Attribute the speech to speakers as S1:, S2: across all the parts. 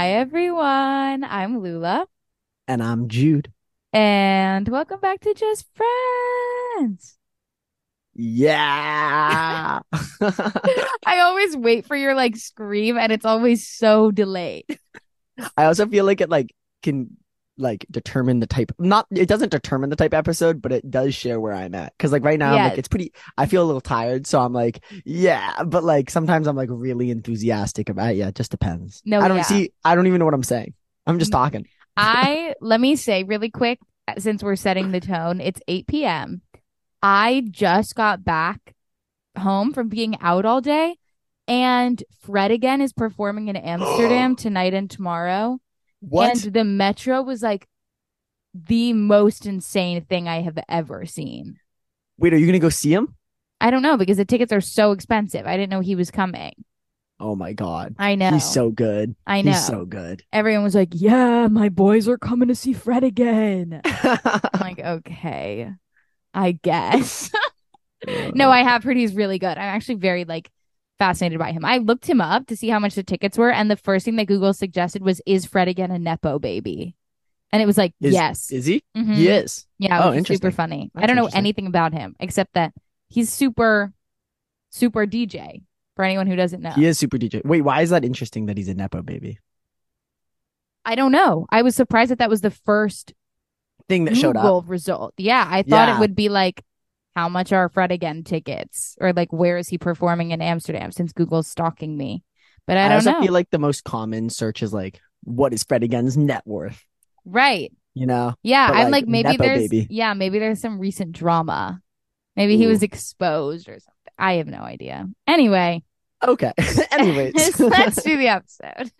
S1: Hi, everyone. I'm Lula,
S2: And I'm Jude.
S1: and welcome back to Just Friends.
S2: Yeah.
S1: I always wait for your like scream, and it's always so delayed.
S2: I also feel like it like can like determine the type not it doesn't determine the type episode, but it does share where I'm at. Cause like right now I'm like it's pretty I feel a little tired, so I'm like, yeah, but like sometimes I'm like really enthusiastic about it. Yeah, it just depends.
S1: No,
S2: I don't
S1: yeah.
S2: see I don't even know what I'm saying. I'm just
S1: Mm.
S2: talking.
S1: I let me say really quick, since we're setting the tone, it's 8 p.m. I just got back home from being out all day, and Fred again is performing in Amsterdam tonight and tomorrow.
S2: What?
S1: And the metro was like the most insane thing I have ever seen.
S2: Wait, are you gonna go see him?
S1: I don't know because the tickets are so expensive. I didn't know he was coming.
S2: Oh my god.
S1: I know.
S2: He's so good.
S1: I know.
S2: He's so good.
S1: Everyone was like, "Yeah, my boys are coming to see Fred again." I'm like, "Okay, I guess." no, I have heard he's really good. I'm actually very like fascinated by him. I looked him up to see how much the tickets were, and the first thing that Google suggested was, "Is Fred again a nepo baby?" And it was like,
S2: Is-
S1: "Yes."
S2: Is he?
S1: Mhm.
S2: He is.
S1: Yeah,
S2: Oh,
S1: is super
S2: interesting.
S1: funny. I don't know anything about him except that he's super, super DJ. For anyone who doesn't know,
S2: He is super DJ. Wait, why is that interesting that he's a Nepo baby?
S1: I don't know. I was surprised that that was the first
S2: Thing that showed up.
S1: Google result. Yeah, I thought
S2: Yeah.
S1: it would be like, how much are Fred again tickets, or like where is he performing in Amsterdam? Since Google's stalking me, but I,
S2: I,
S1: don't
S2: also
S1: know.
S2: feel like the most common search is like, what is Fred again's net worth?
S1: right?
S2: You know?
S1: Yeah,
S2: But,
S1: I'm
S2: like,
S1: like maybe
S2: Nepo
S1: there's
S2: baby.
S1: yeah maybe there's some recent drama. Maybe he was exposed or something. I have no idea. Anyway.
S2: Okay. Anyways.
S1: let's do the episode.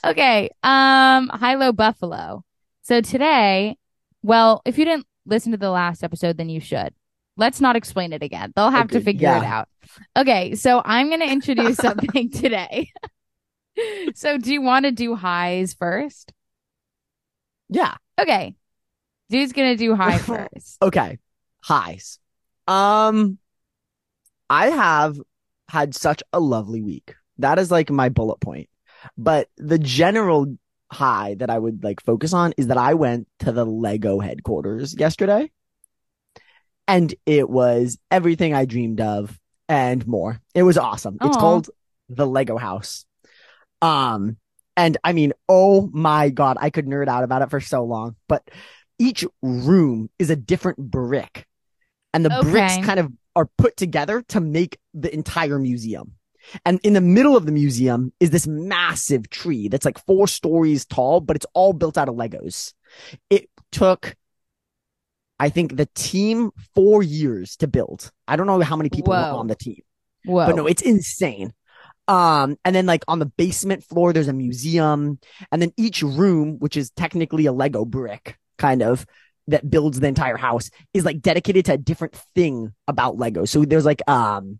S1: okay. Um, high low Buffalo. So today, well, if you didn't listen to the last episode, then you should. Let's not explain it again. They'll have to
S2: Agreed.
S1: figure it out. Okay, so I'm gonna introduce something today. so do you want to do highs first?
S2: yeah.
S1: Okay. Jude's gonna do high first.
S2: Okay. Highs. Um, I have had such a lovely week. That is like my bullet point. But the general high that I would like focus on is that I went to the Lego headquarters yesterday. And it was everything I dreamed of and more. It was awesome. It's called the Lego house. Um, and I mean, oh my God, I could nerd out about it for so long, but each room is a different brick and the bricks kind of are put together to make the entire museum. And in the middle of the museum is this massive tree that's like four stories tall, but it's all built out of Legos. It took, I think, the team four years to build. I don't know how many people were on the team,
S1: Whoa.
S2: but no, it's insane. Um, and then like on the basement floor, there's a museum, and then each room, which is technically a Lego brick, kind of that builds the entire house, is like dedicated to a different thing about Lego. So there's like um,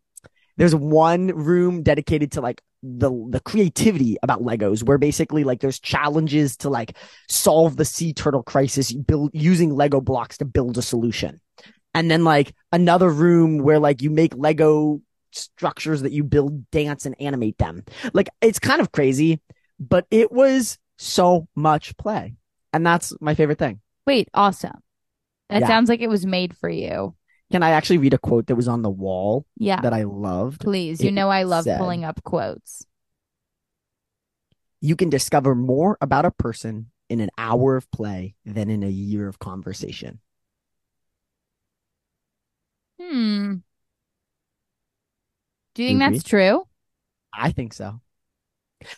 S2: there's one room dedicated to like the the creativity about Legos, where basically like there's challenges to like solve the sea turtle crisis, build using Lego blocks to build a solution, and then like another room where like you make Lego structures that you build, dance, and animate them. Like it's kind of crazy, but it was so much play. And that's my favorite thing.
S1: Wait, awesome. That
S2: Yeah.
S1: sounds like it was made for you.
S2: Can I actually read a quote that was on the wall
S1: Yeah.
S2: that I loved?
S1: Please. You
S2: It
S1: know I love
S2: said-
S1: pulling up quotes.
S2: You can discover more about a person in an hour of play than in a year of conversation.
S1: Hmm. Do you
S2: You
S1: think that's true?
S2: I think so.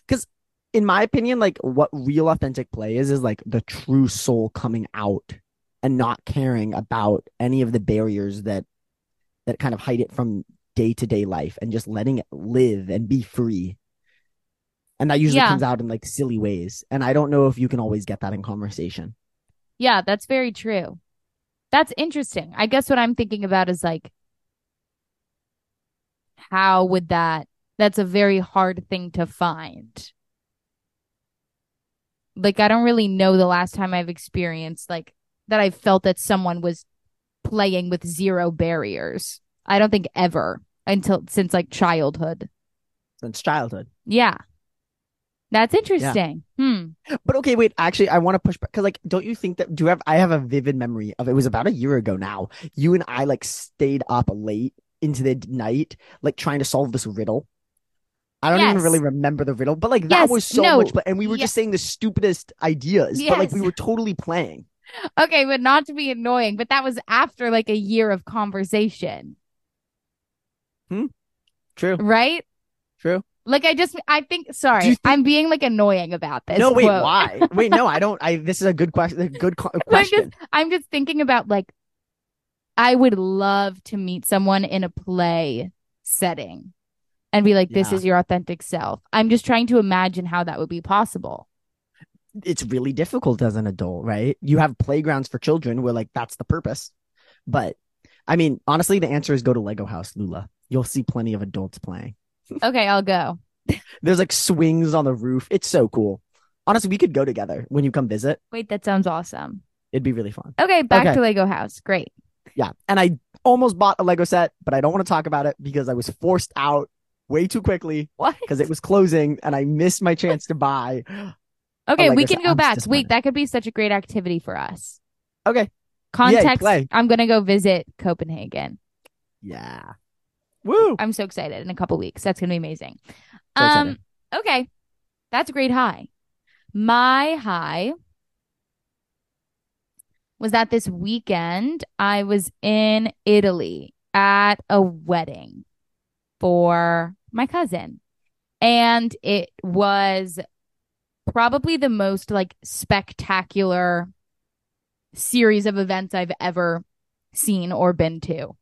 S2: Because in my opinion, like what real authentic play is, is like the true soul coming out and not caring about any of the barriers that that kind of hide it from day to day life and just letting it live and be free. And that usually
S1: Yeah.
S2: comes out in like silly ways. And I don't know if you can always get that in conversation.
S1: Yeah, that's very true. That's interesting. I guess what I'm thinking about is like, how would that? That's a very hard thing to find. Like, I don't really know the last time I've experienced like that I felt that someone was playing with zero barriers. I don't think ever until since like childhood.
S2: Since childhood.
S1: Yeah. That's interesting. Yeah.
S2: Hmm. But okay, wait. Actually, I want to push back because, like, don't you think that? Do you have? I have a vivid memory of it was about a year ago now. You and I like stayed up late into the night, like trying to solve this riddle. I don't yes. even really remember the riddle, but like that yes, was so no. much. And we were yes. just saying the stupidest ideas, but like we were totally playing.
S1: Okay, but not to be annoying, but that was after like a year of conversation.
S2: Hmm. True.
S1: Right.
S2: True.
S1: Like I just, I think. Sorry, think... I'm being like annoying about this.
S2: No, wait, quote. why? wait, no, I don't. I. This is a good question. A good co- question.
S1: I'm just, I'm just thinking about like, I would love to meet someone in a play setting, and be like, "This yeah. is your authentic self." I'm just trying to imagine how that would be possible.
S2: It's really difficult as an adult, right? You have playgrounds for children where like that's the purpose, but I mean, honestly, the answer is go to Lego House, Lula. You'll see plenty of adults playing.
S1: Okay, I'll go.
S2: There's like swings on the roof. It's so cool. Honestly, we could go together when you come visit.
S1: Wait, that sounds awesome.
S2: It'd be really fun.
S1: Okay, back okay. to Lego House. Great.
S2: Yeah. And I almost bought a Lego set, but I don't want to talk about it because I was forced out way too quickly.
S1: What?
S2: Because it was closing and I missed my chance to buy.
S1: Okay, we can go I'm back. Wait, that could be such a great activity for us.
S2: Okay.
S1: Context I'm going to go visit Copenhagen.
S2: Yeah. Woo!
S1: I'm so excited in a couple weeks. That's gonna be amazing. So um, okay, that's a great high. My high was that this weekend I was in Italy at a wedding for my cousin, and it was probably the most like spectacular series of events I've ever seen or been to.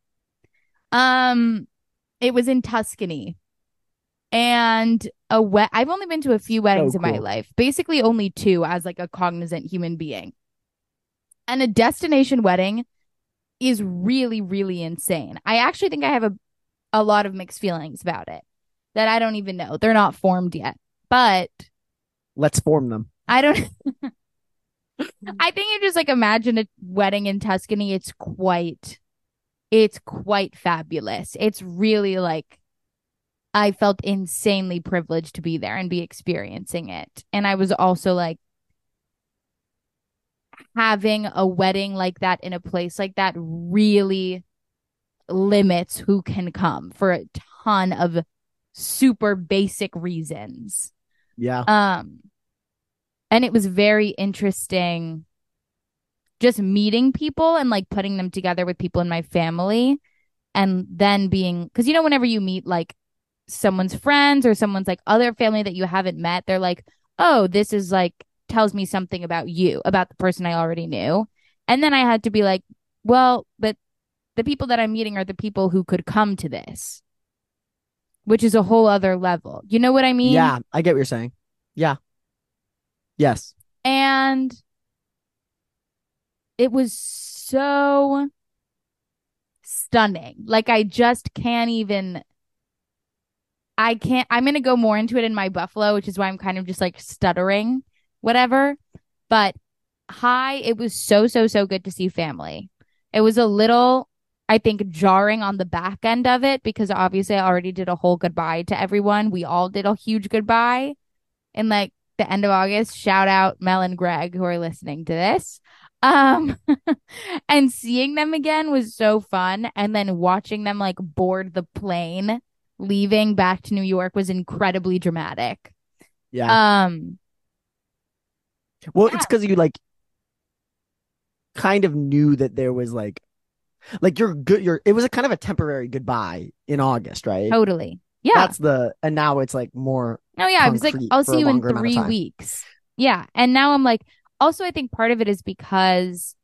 S1: Um, it was in Tuscany. And a wet I've only been to a few weddings so cool. in my life. Basically only two as like a cognizant human being. And a destination wedding is really really insane. I actually think I have a a lot of mixed feelings about it that I don't even know. They're not formed yet. But
S2: let's form them.
S1: I don't I think you just like imagine a wedding in Tuscany. It's quite it's quite fabulous. It's really like I felt insanely privileged to be there and be experiencing it. And I was also like having a wedding like that in a place like that really limits who can come for a ton of super basic reasons.
S2: Yeah.
S1: Um and it was very interesting just meeting people and like putting them together with people in my family and then being because you know whenever you meet like someone's friends or someone's like other family that you haven't met they're like oh this is like tells me something about you about the person i already knew and then i had to be like well but the people that i'm meeting are the people who could come to this which is a whole other level you know what i mean
S2: yeah i get what you're saying yeah yes
S1: and it was so stunning. Like I just can't even I can't I'm going to go more into it in my buffalo, which is why I'm kind of just like stuttering whatever. But hi, it was so so so good to see family. It was a little I think jarring on the back end of it because obviously I already did a whole goodbye to everyone. We all did a huge goodbye in like the end of August. Shout out Mel and Greg who are listening to this. Um, and seeing them again was so fun. And then watching them like board the plane leaving back to New York was incredibly dramatic.
S2: Yeah. Um, well, yeah. it's because you like kind of knew that there was like, like you're good. You're, it was a kind of a temporary goodbye in August, right?
S1: Totally. Yeah.
S2: That's the, and now it's like more.
S1: Oh, yeah. I was like, I'll see you in three weeks. Yeah. And now I'm like, also I think part of it is because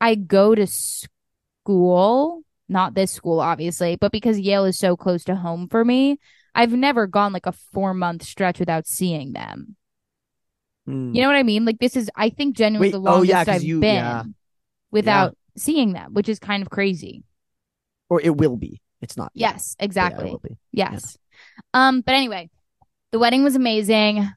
S1: I go to school, not this school obviously, but because Yale is so close to home for me, I've never gone like a 4 month stretch without seeing them. Mm. You know what I mean? Like this is I think genuinely Wait, the longest oh, yeah, I've you, been yeah. without. Seeing them, which is kind of crazy.
S2: Or it will be. It's not.
S1: Yes, yet. exactly. Yes. Um but anyway, the wedding was amazing.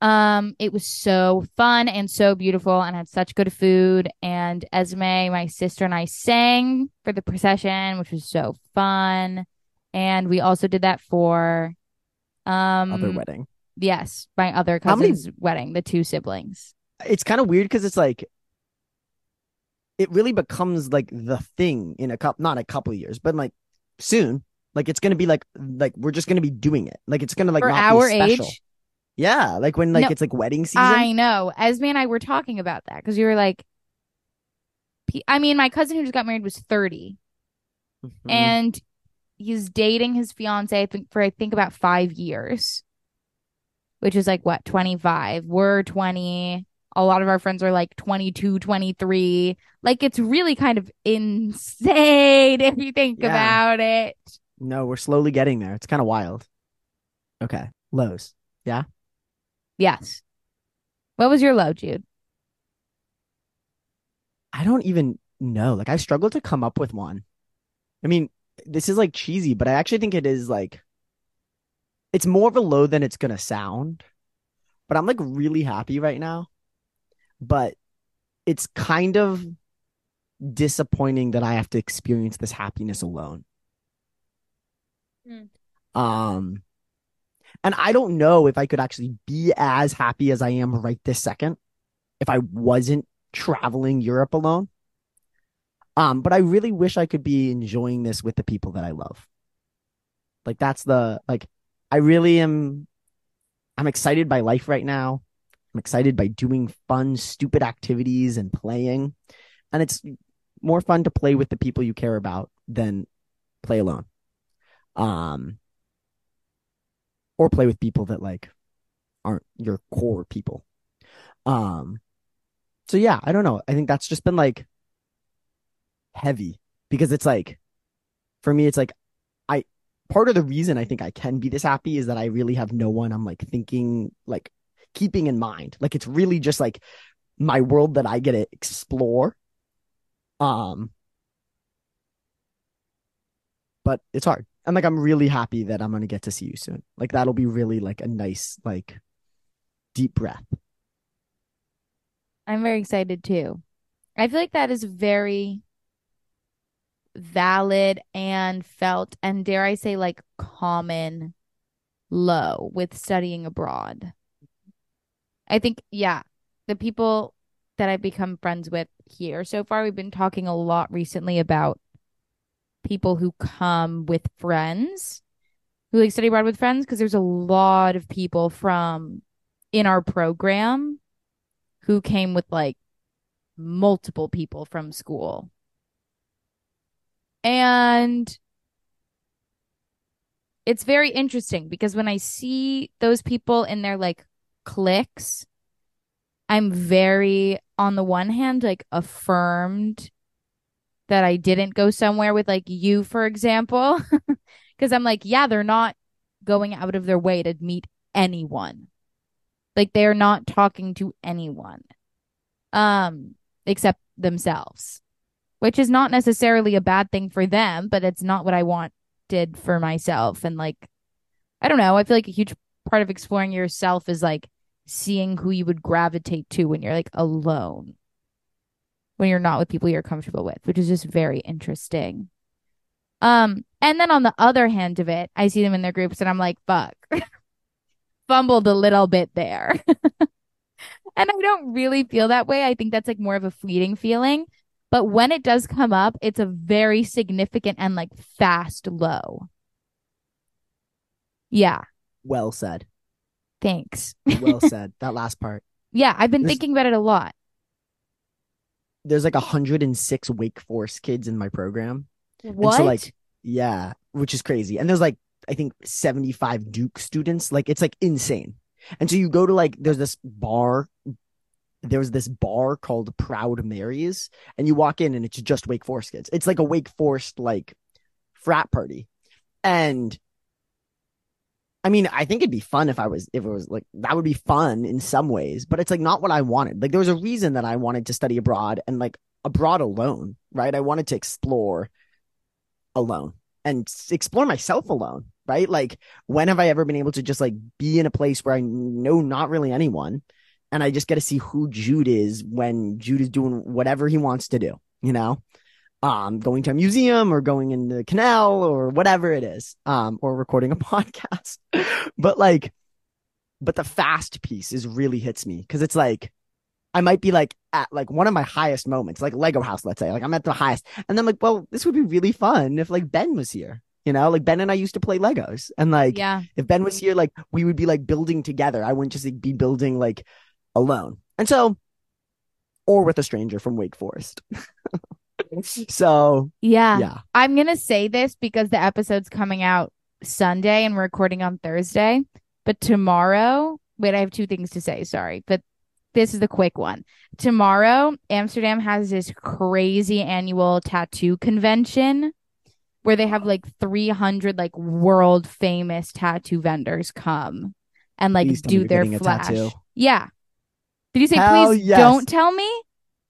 S1: Um, it was so fun and so beautiful and had such good food. And Esme, my sister, and I sang for the procession, which was so fun. And we also did that for
S2: um other wedding.
S1: Yes, my other cousin's many... wedding, the two siblings.
S2: It's kind of weird because it's like it really becomes like the thing in a couple not a couple years, but like soon. Like it's gonna be like like we're just gonna be doing it. Like it's gonna like
S1: For our age.
S2: Yeah, like when like no, it's like wedding season.
S1: I know. Esme and I were talking about that because you were like, I mean, my cousin who just got married was 30 mm-hmm. and he's dating his fiance I think for I think about five years, which is like what twenty five. We're twenty. A lot of our friends are like 22, 23. Like it's really kind of insane if you think yeah. about it.
S2: No, we're slowly getting there. It's kind of wild. Okay. Lows. Yeah.
S1: Yes. What was your low, Jude?
S2: I don't even know. Like I struggle to come up with one. I mean, this is like cheesy, but I actually think it is like it's more of a low than it's gonna sound. But I'm like really happy right now. But it's kind of disappointing that I have to experience this happiness alone. Mm. Um and I don't know if I could actually be as happy as I am right this second if I wasn't traveling Europe alone. Um, but I really wish I could be enjoying this with the people that I love. Like that's the like I really am I'm excited by life right now. I'm excited by doing fun, stupid activities and playing. And it's more fun to play with the people you care about than play alone. Um or play with people that like aren't your core people. Um so yeah, I don't know. I think that's just been like heavy because it's like for me it's like I part of the reason I think I can be this happy is that I really have no one I'm like thinking like keeping in mind. Like it's really just like my world that I get to explore. Um but it's hard. And like I'm really happy that I'm gonna get to see you soon. Like that'll be really like a nice like deep breath.
S1: I'm very excited too. I feel like that is very valid and felt and dare I say like common low with studying abroad. I think yeah, the people that I've become friends with here so far we've been talking a lot recently about people who come with friends who like study abroad with friends because there's a lot of people from in our program who came with like multiple people from school. And it's very interesting because when I see those people in their like cliques, I'm very, on the one hand, like affirmed that I didn't go somewhere with like you, for example. Cause I'm like, yeah, they're not going out of their way to meet anyone. Like they're not talking to anyone. Um, except themselves which is not necessarily a bad thing for them, but it's not what I wanted for myself. And like, I don't know. I feel like a huge part of exploring yourself is like seeing who you would gravitate to when you're like alone, when you're not with people you're comfortable with, which is just very interesting. Um, and then on the other hand of it, I see them in their groups and I'm like, fuck, fumbled a little bit there. and I don't really feel that way. I think that's like more of a fleeting feeling. But when it does come up, it's a very significant and like fast low. Yeah.
S2: Well said.
S1: Thanks.
S2: well said. That last part.
S1: Yeah, I've been there's, thinking about it a lot.
S2: There's like 106 Wake Forest kids in my program.
S1: What?
S2: So like, yeah, which is crazy. And there's like, I think 75 Duke students. Like, it's like insane. And so you go to like, there's this bar there was this bar called Proud Mary's, and you walk in and it's just Wake Forest kids. It's like a Wake Forest like frat party, and I mean, I think it'd be fun if I was if it was like that would be fun in some ways, but it's like not what I wanted. Like there was a reason that I wanted to study abroad and like abroad alone, right? I wanted to explore alone and explore myself alone, right? Like when have I ever been able to just like be in a place where I know not really anyone? and I just get to see who Jude is when Jude is doing whatever he wants to do, you know? Um, going to a museum or going in the canal or whatever it is, um, or recording a podcast. but like, but the fast piece is really hits me because it's like I might be like at like one of my highest moments, like Lego House, let's say, like I'm at the highest, and then like, well, this would be really fun if like Ben was here. You know, like Ben and I used to play Legos, and like,
S1: yeah,
S2: if Ben was here, like we would be like building together. I wouldn't just like, be building like alone, and so, or with a stranger from Wake Forest. so
S1: yeah,
S2: yeah,
S1: I'm gonna say this because the episode's coming out Sunday and we're recording on Thursday, but tomorrow. Wait, I have two things to say. Sorry, but this is the quick one. Tomorrow, Amsterdam has this crazy annual tattoo convention where they have like 300 like world famous tattoo vendors come and like do their flash. Yeah. Did you say
S2: Hell
S1: please
S2: yes.
S1: don't tell me?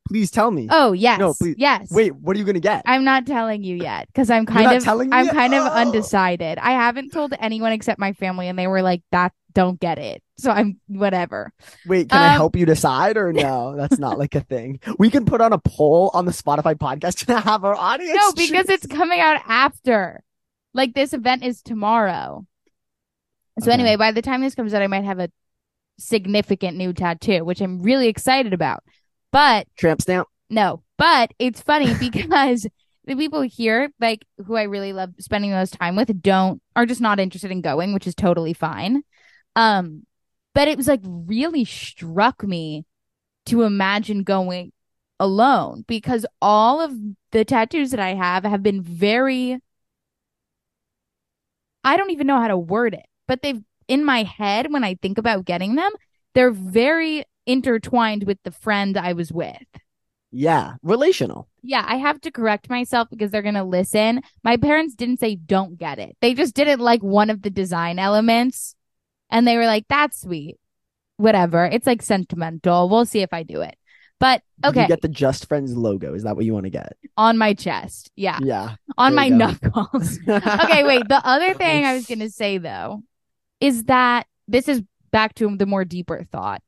S2: Please tell me.
S1: Oh, yes.
S2: No, please.
S1: Yes.
S2: Wait, what are you gonna get?
S1: I'm not telling you yet because I'm kind of I'm
S2: yet?
S1: kind of
S2: Oh.
S1: undecided. I haven't told anyone except my family and they were like that don't get it. So I'm whatever.
S2: Wait, can I
S1: Um,
S2: help you decide or no? That's not like a thing. We can put on a poll on the Spotify podcast to have our audience.
S1: No, because
S2: choose.
S1: it's coming out after. Like this event is tomorrow. So
S2: Okay.
S1: anyway, by the time this comes out, I might have a significant new tattoo, which I'm really excited about. But
S2: tramp stamp.
S1: no, but it's funny because the people here, like who I really love spending most time with, don't are just not interested in going, which is totally fine. Um, but it was like really struck me to imagine going alone because all of the tattoos that I have have been very I don't even know how to word it, but they've in my head when I think about getting them, they're very intertwined with the friend I was with.
S2: Yeah, relational.
S1: Yeah, I have to correct myself because they're going to listen. My parents didn't say don't get it. They just didn't like one of the design elements and they were like that's sweet. Whatever. It's like sentimental. We'll see if I do it. But okay,
S2: You get the Just Friends logo. Is that what you want to get?
S1: on my chest. Yeah.
S2: Yeah.
S1: on my
S2: go.
S1: knuckles. okay, wait. The other thing I was going to say though is that this is back to the more deeper thought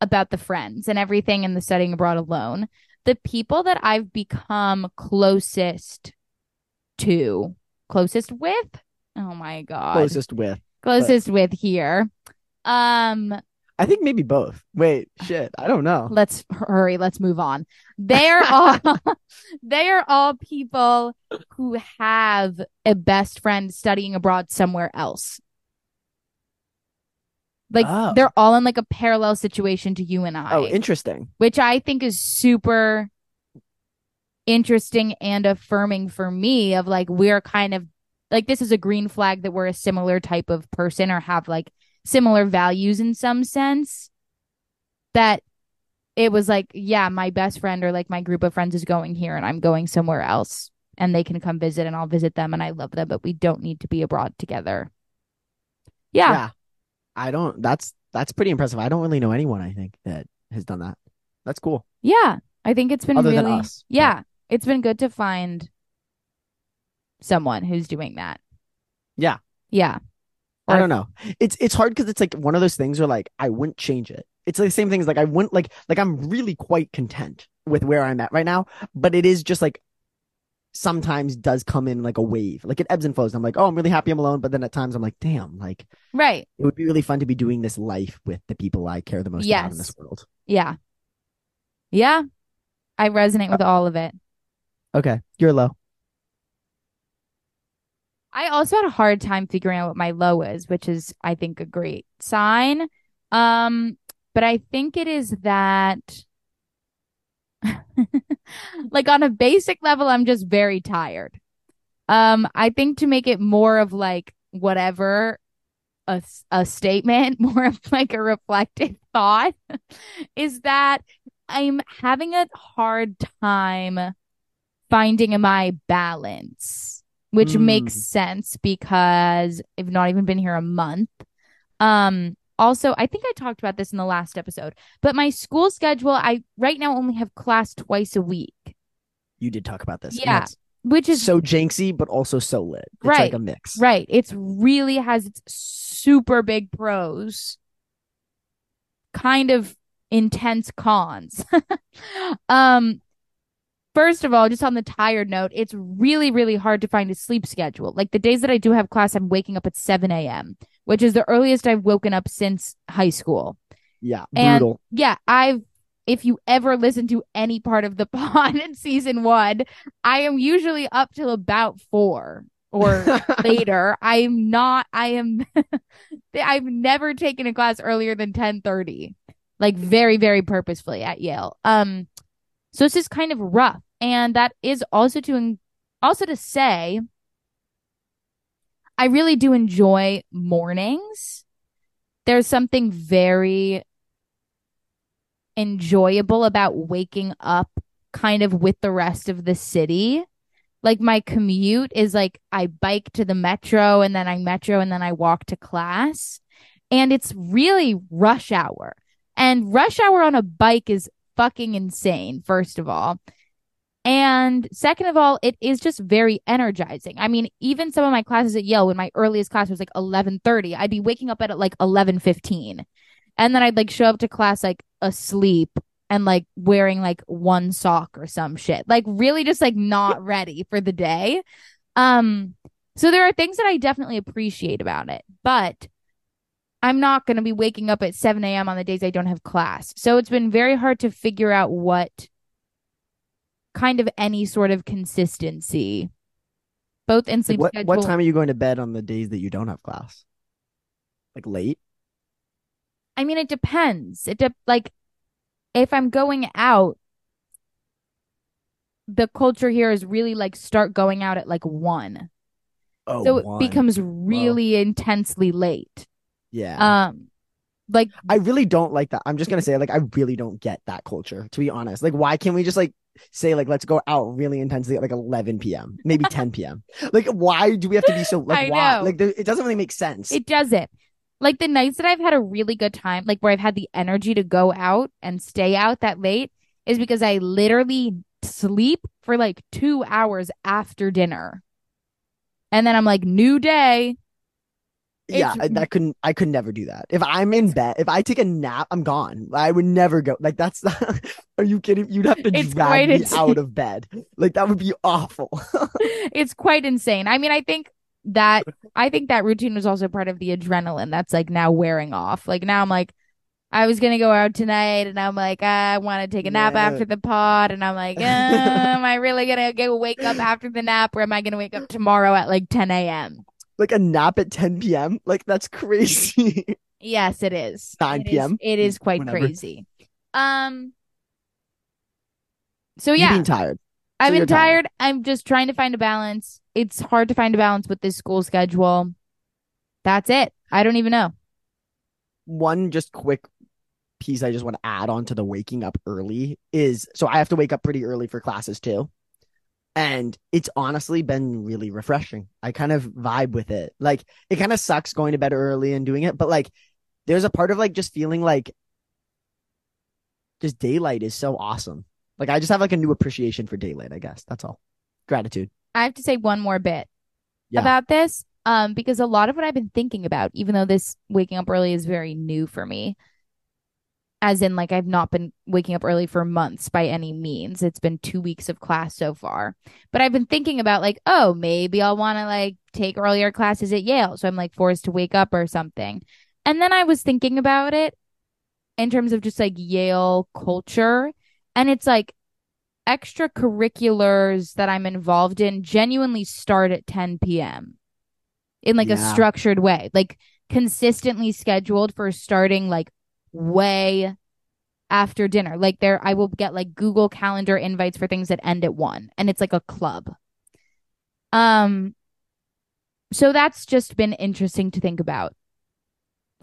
S1: about the friends and everything and the studying abroad alone. The people that I've become closest to, closest with, oh my god,
S2: Closest with.
S1: closest with here. Um,
S2: I think maybe both. Wait, shit. I don't know.
S1: let's hurry let's move on they're all they are all people who have a best friend studying abroad somewhere else like
S2: Oh.
S1: they're all in like a parallel situation to you and oh, I
S2: Oh, interesting.
S1: which I think is super interesting and affirming for me of like we're kind of like this is a green flag that we're a similar type of person or have like similar values in some sense that it was like yeah my best friend or like my group of friends is going here and I'm going somewhere else and they can come visit and I'll visit them and I love them but we don't need to be abroad together yeah,
S2: I don't that's that's pretty impressive. I don't really know anyone I think that has done that. That's cool.
S1: Yeah, I think it's been
S2: Other
S1: really
S2: than us.
S1: yeah, it's been good to find someone who's doing that.
S2: Yeah.
S1: Yeah.
S2: I don't know. It's it's hard because it's like one of those things where like I wouldn't change it. It's like the same thing as like I wouldn't like like I'm really quite content with where I'm at right now, but it is just like sometimes does come in like a wave. Like it ebbs and flows. I'm like, oh, I'm really happy I'm alone, but then at times I'm like, damn, like
S1: Right.
S2: it would be really fun to be doing this life with the people I care the most about in this world.
S1: Yeah. Yeah. I resonate with all of it.
S2: Okay, you're low.
S1: I also had a hard time figuring out what my low is, which is I think a great sign. Um, but I think it is that like on a basic level, I'm just very tired. Um, I think to make it more of like whatever a, a statement, more of like a reflective thought, is that I'm having a hard time finding my balance, which
S2: Mm.
S1: makes sense because I've not even been here a month. Um, also, I think I talked about this in the last episode, but my school schedule, I right now only have class twice a week,
S2: You did talk about this.
S1: Yeah, which is
S2: so jinxy, but also so lit. It's like a mix.
S1: Right. It's really has its super big pros, kind of intense cons. um, first of all, just on the tired note, it's really, really hard to find a sleep schedule. Like the days that I do have class, I'm waking up at 7 a.m., which is the earliest I've woken up since high school.
S2: Yeah, brutal.
S1: And yeah, I've if you ever listen to any part of the pod in season one, I am usually up till about four or later. I'm not, I am, I've never taken a class earlier than 1030, like very, very purposefully at Yale. Um, so it's just kind of rough. And that is also to, also to say, I really do enjoy mornings. There's something very enjoyable about waking up kind of with the rest of the city. Like my commute is like I bike to the metro and then I metro and then I walk to class. And it's really rush hour. And rush hour on a bike is fucking insane, first of all. And second of all, it is just very energizing. I mean, even some of my classes at Yale, when my earliest class was like 11:30, I'd be waking up at like 11:15. And then I'd like show up to class like asleep and like wearing like one sock or some shit. Like really just like not ready for the day. Um so there are things that I definitely appreciate about it, but I'm not going to be waking up at 7 a.m. on the days I don't have class. So it's been very hard to figure out what kind of any sort of consistency, both in sleep
S2: what,
S1: schedule.
S2: What time are you going to bed on the days that you don't have class? Like late?
S1: I mean, it depends. It de- like if I'm going out, the culture here is really like start going out at like one.
S2: Oh,
S1: so it
S2: one.
S1: becomes really Whoa. intensely late.
S2: Yeah.
S1: Um, like
S2: I really don't like that. I'm just gonna say, like, I really don't get that culture. To be honest, like, why can't we just like say like let's go out really intensely at like 11 p.m. maybe 10 p.m. like, why do we have to be so like
S1: I
S2: why?
S1: know.
S2: Like, there, it doesn't really make sense.
S1: It doesn't like the nights that I've had a really good time, like where I've had the energy to go out and stay out that late, is because I literally sleep for like two hours after dinner. And then I'm like, new day.
S2: Yeah, it's... that couldn't. I could never do that. If I'm in bed, if I take a nap, I'm gone. I would never go. Like that's. Not, are you kidding? You'd have to it's drag me insane. out of bed. Like that would be awful.
S1: it's quite insane. I mean, I think that I think that routine was also part of the adrenaline that's like now wearing off. Like now I'm like, I was gonna go out tonight, and I'm like, I want to take a nap yeah. after the pod, and I'm like, uh, am I really gonna go wake up after the nap, or am I gonna wake up tomorrow at like 10 a.m.
S2: Like a nap at 10 p.m. Like that's crazy.
S1: yes, it is.
S2: 9
S1: it
S2: p.m.
S1: Is, it is quite Whenever. crazy. Um. So yeah,
S2: being tired.
S1: I'm
S2: so
S1: tired. tired. I'm just trying to find a balance. It's hard to find a balance with this school schedule. That's it. I don't even know.
S2: One just quick piece I just want to add on to the waking up early is so I have to wake up pretty early for classes too. And it's honestly been really refreshing. I kind of vibe with it. Like it kind of sucks going to bed early and doing it, but like there's a part of like just feeling like just daylight is so awesome. Like I just have like a new appreciation for daylight, I guess. That's all. Gratitude.
S1: I have to say one more bit yeah. about this. Um, because a lot of what I've been thinking about, even though this waking up early is very new for me, as in like I've not been waking up early for months by any means. It's been two weeks of class so far. But I've been thinking about like, oh, maybe I'll want to like take earlier classes at Yale. So I'm like forced to wake up or something. And then I was thinking about it in terms of just like Yale culture and it's like extracurriculars that I'm involved in genuinely start at 10 p.m. in like yeah. a structured way, like consistently scheduled for starting like way after dinner. Like there, I will get like Google Calendar invites for things that end at one, and it's like a club. Um, so that's just been interesting to think about.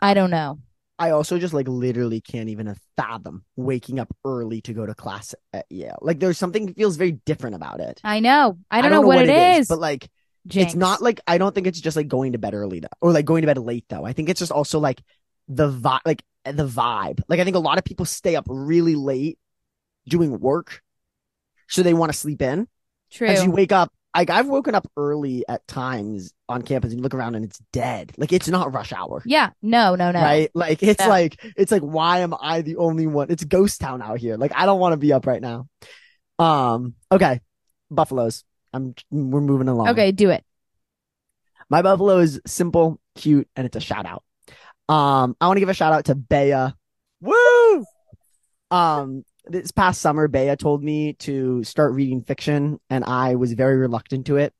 S1: I don't know.
S2: I also just like literally can't even fathom waking up early to go to class at Yale. Like there's something feels very different about it.
S1: I know. I don't, I don't know, know, what, what it is, is,
S2: but like Jinx. it's not like I don't think it's just like going to bed early though, or like going to bed late though. I think it's just also like the vibe, like the vibe. Like I think a lot of people stay up really late doing work, so they want to sleep in.
S1: True.
S2: As you wake up like I've woken up early at times on campus and you look around and it's dead. Like it's not rush hour.
S1: Yeah. No, no, no.
S2: Right? Like it's yeah. like it's like why am I the only one? It's ghost town out here. Like I don't want to be up right now. Um okay. Buffaloes. I'm we're moving along.
S1: Okay, do it.
S2: My buffalo is simple cute, and it's a shout out. Um, I want to give a shout out to Bea. Woo! Um, this past summer, Bea told me to start reading fiction, and I was very reluctant to it.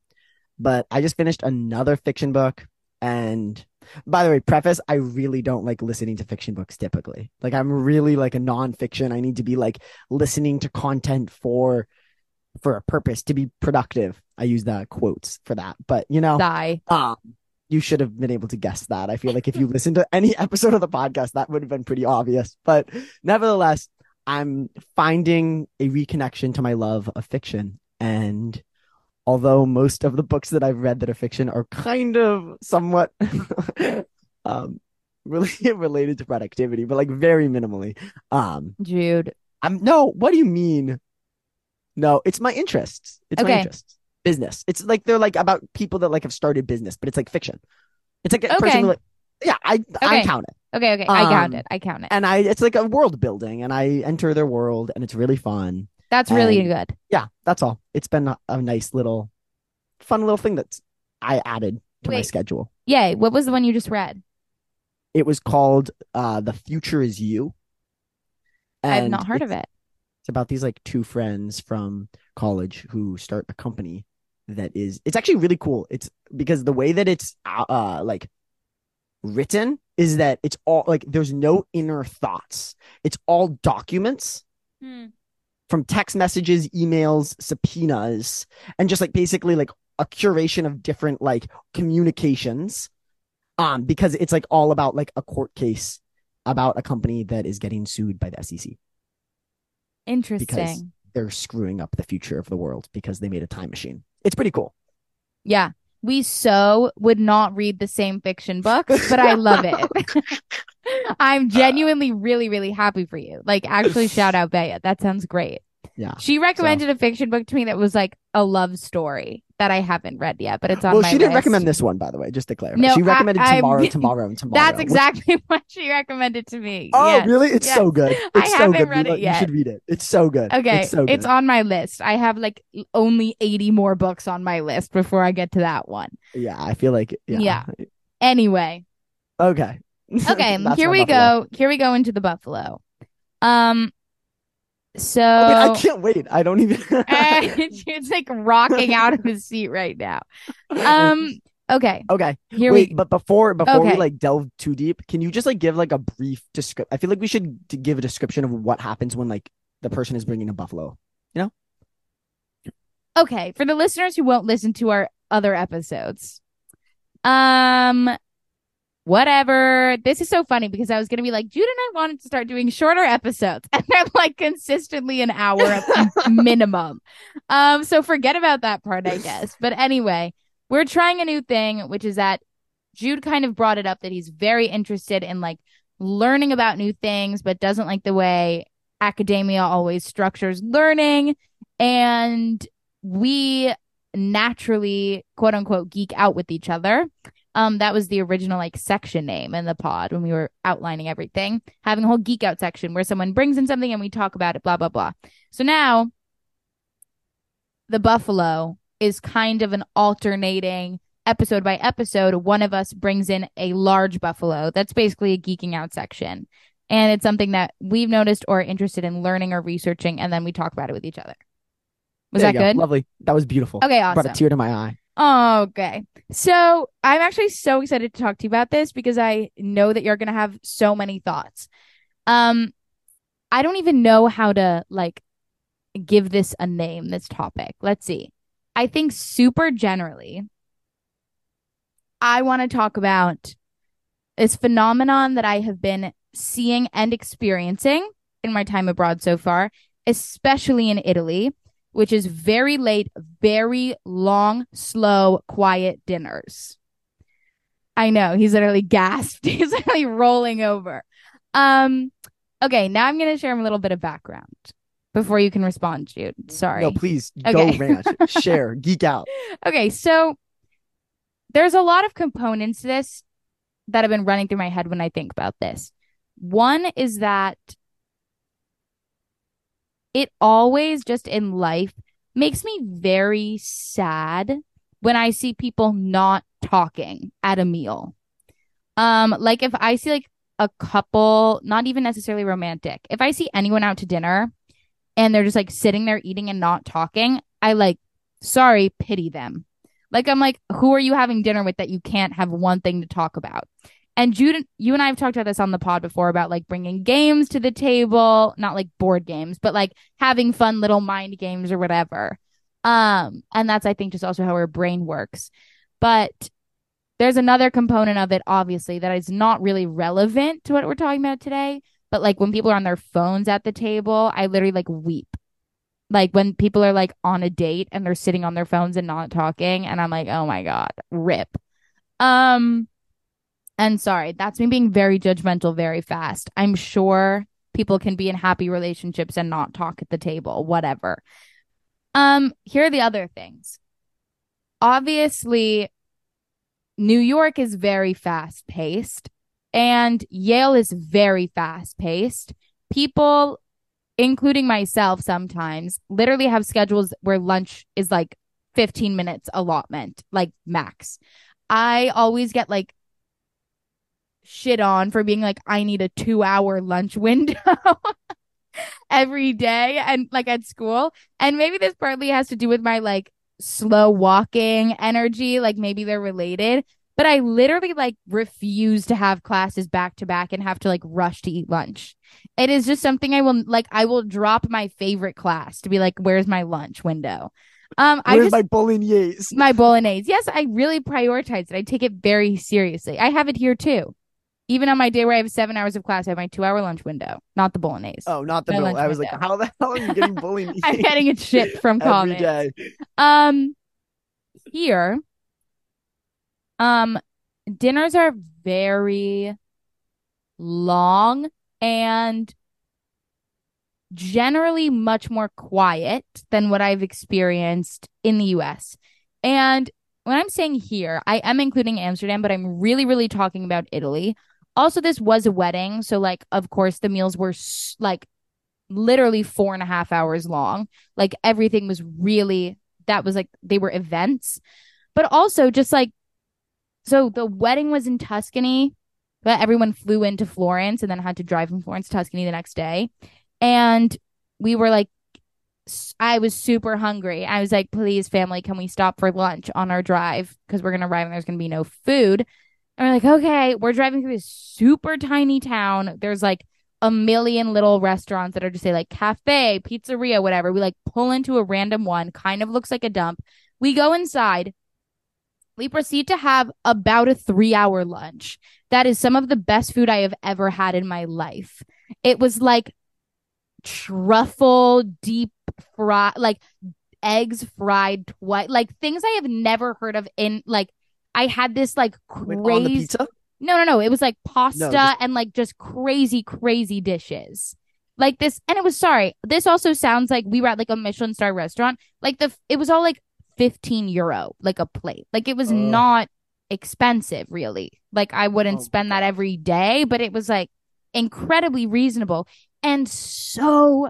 S2: But I just finished another fiction book, and by the way, preface, I really don't like listening to fiction books typically. Like I'm really like a nonfiction. I need to be like listening to content for for a purpose to be productive. I use the quotes for that. But you know,
S1: die.
S2: Um, you should have been able to guess that. I feel like if you listened to any episode of the podcast, that would have been pretty obvious. But nevertheless, I'm finding a reconnection to my love of fiction. And although most of the books that I've read that are fiction are kind of somewhat um really related to productivity, but like very minimally. Um
S1: Jude.
S2: I'm no, what do you mean? No, it's my interests. It's okay. my interests. Business. It's like they're like about people that like have started business, but it's like fiction. It's like a okay. person like yeah, I okay. I count it.
S1: Okay, okay. I count um, it. I count it.
S2: And I it's like a world building and I enter their world and it's really fun.
S1: That's really good.
S2: Yeah, that's all. It's been a, a, nice little fun little thing that I added to Wait. my schedule.
S1: Yay. What was the one you just read?
S2: It was called uh The Future Is Yours.
S1: I've not heard of it.
S2: It's about these like two friends from college who start a company that is it's actually really cool. It's because the way that it's uh, uh like written is that it's all like there's no inner thoughts. It's all documents hmm. from text messages, emails, subpoenas, and just like basically like a curation of different like communications. Um, because it's like all about like a court case about a company that is getting sued by the SEC.
S1: Interesting.
S2: Because they're screwing up the future of the world because they made a time machine. It's pretty cool.
S1: Yeah we so would not read the same fiction books, but I love it. I'm genuinely really, really happy for you. Like, actually, shout out Bea. That sounds great.
S2: Yeah.
S1: She recommended so. a fiction book to me that was like a love story that I haven't read yet, but it's on
S2: well, she didn't
S1: list.
S2: recommend this one, by the way, just to clarify. No, she recommended I, tomorrow, tomorrow, and tomorrow.
S1: That's exactly which... what she recommended to me.
S2: Oh, yes. really? It's yes. so good. It's I so haven't good. read you, it yet. You should read it. It's so good.
S1: Okay.
S2: It's, so
S1: good. it's on my list. I have like only 80 more books on my list before I get to that one.
S2: Yeah, I feel like yeah.
S1: yeah. Anyway.
S2: Okay.
S1: Okay, here we buffalo. go. Here we go into the buffalo. Um so
S2: I, mean, I can't wait. I don't even.
S1: it's like rocking out of his seat right now. Um. Okay.
S2: Okay.
S1: Here
S2: wait,
S1: we.
S2: But before before okay. we like delve too deep, can you just like give like a brief description? I feel like we should give a description of what happens when like the person is bringing a buffalo. You know.
S1: Okay, for the listeners who won't listen to our other episodes, um, whatever. This is so funny because I was going to be like, Jude and I wanted to start doing shorter episodes and they're like consistently an hour minimum. Um, so forget about that part, I guess. But anyway, we're trying a new thing, which is that Jude kind of brought it up that he's very interested in like learning about new things, but doesn't like the way academia always structures learning. And we naturally, quote unquote, geek out with each other. Um, that was the original like section name in the pod when we were outlining everything, having a whole geek out section where someone brings in something and we talk about it, blah, blah, blah. So now the Buffalo is kind of an alternating episode by episode. One of us brings in a large buffalo. That's basically a geeking out section. And it's something that we've noticed or interested in learning or researching, and then we talk about it with each other. Was there that good?
S2: Lovely. That was beautiful.
S1: Okay, awesome.
S2: Brought a tear to my eye.
S1: Okay. So I'm actually so excited to talk to you about this because I know that you're going to have so many thoughts. Um, I don't even know how to like give this a name, this topic. Let's see. I think super generally, I want to talk about this phenomenon that I have been seeing and experiencing in my time abroad so far, especially in Italy which is very late, very long, slow, quiet dinners. I know he's literally gasped. He's literally rolling over. Um, okay, now I'm gonna share a little bit of background before you can respond, Jude. Sorry.
S2: No, please okay. go rant, share, geek out.
S1: Okay, so there's a lot of components to this that have been running through my head when I think about this. One is that it always just in life makes me very sad when I see people not talking at a meal. Um, like if I see like a couple, not even necessarily romantic, if I see anyone out to dinner and they're just like sitting there eating and not talking, I like, sorry, pity them. Like I'm like, who are you having dinner with that you can't have one thing to talk about? And Jude, you and I have talked about this on the pod before about like bringing games to the table, not like board games, but like having fun little mind games or whatever. Um, and that's I think just also how our brain works. But there's another component of it, obviously, that is not really relevant to what we're talking about today. But like when people are on their phones at the table, I literally like weep like when people are like on a date and they're sitting on their phones and not talking and i'm like oh my god rip um and sorry that's me being very judgmental very fast. I'm sure people can be in happy relationships and not talk at the table whatever. Um here are the other things. Obviously new york is very fast paced and yale is very fast paced people including myself sometimes, literally have schedules where lunch is like 15 minutes allotment, like max. I always get like shit on for being like, I need a two hour lunch window every day and like at school. And maybe this partly has to do with my like slow walking energy. Like maybe they're related but I literally like refuse to have classes back to back and have to like rush to eat lunch. It is just something I will like I will drop my favorite class to be like where's my lunch window. Um
S2: where's
S1: I just,
S2: my bolognese?
S1: My bolognese. Yes, I really prioritize it. I take it very seriously. I have it here too. Even on my day where I have seven hours of class, I have my two hour lunch window, not the bolognese.
S2: Oh, not the bolognese. I was window. like, how the hell are you getting bolognese?
S1: I'm getting it shipped from college. Every day. Um here um, dinners are very long and generally much more quiet than what I've experienced in the US. And when I'm saying here, I am including Amsterdam, but I'm really, really talking about Italy. Also, this was a wedding. So, like, of course, the meals were like literally four and a half hours long. Like, everything was really, that was like, they were events. But also, just like so the wedding was in Tuscany, but everyone flew into Florence and then had to drive from Florence to Tuscany the next day. And we were like, I was super hungry. I was like, please, family, can we stop for lunch on our drive? Because we're going to arrive and there's going to be no food. And we're like, okay, we're driving through this super tiny town. There's like a million little restaurants that are just say like cafe, pizzeria, whatever. We like pull into a random one, kind of looks like a dump. We go inside. We proceed to have about a three hour lunch. That is some of the best food I have ever had in my life. It was like truffle deep fried, like eggs fried twice, like things I have never heard of in like I had this like crazy. No, no, no. It was like pasta no, just... and like just crazy, crazy dishes. Like this, and it was sorry. This also sounds like we were at like a Michelin star restaurant. Like the, it was all like 15 euro, like a plate. Like it was uh, not expensive, really. Like I wouldn't oh, spend that every day, but it was like incredibly reasonable and so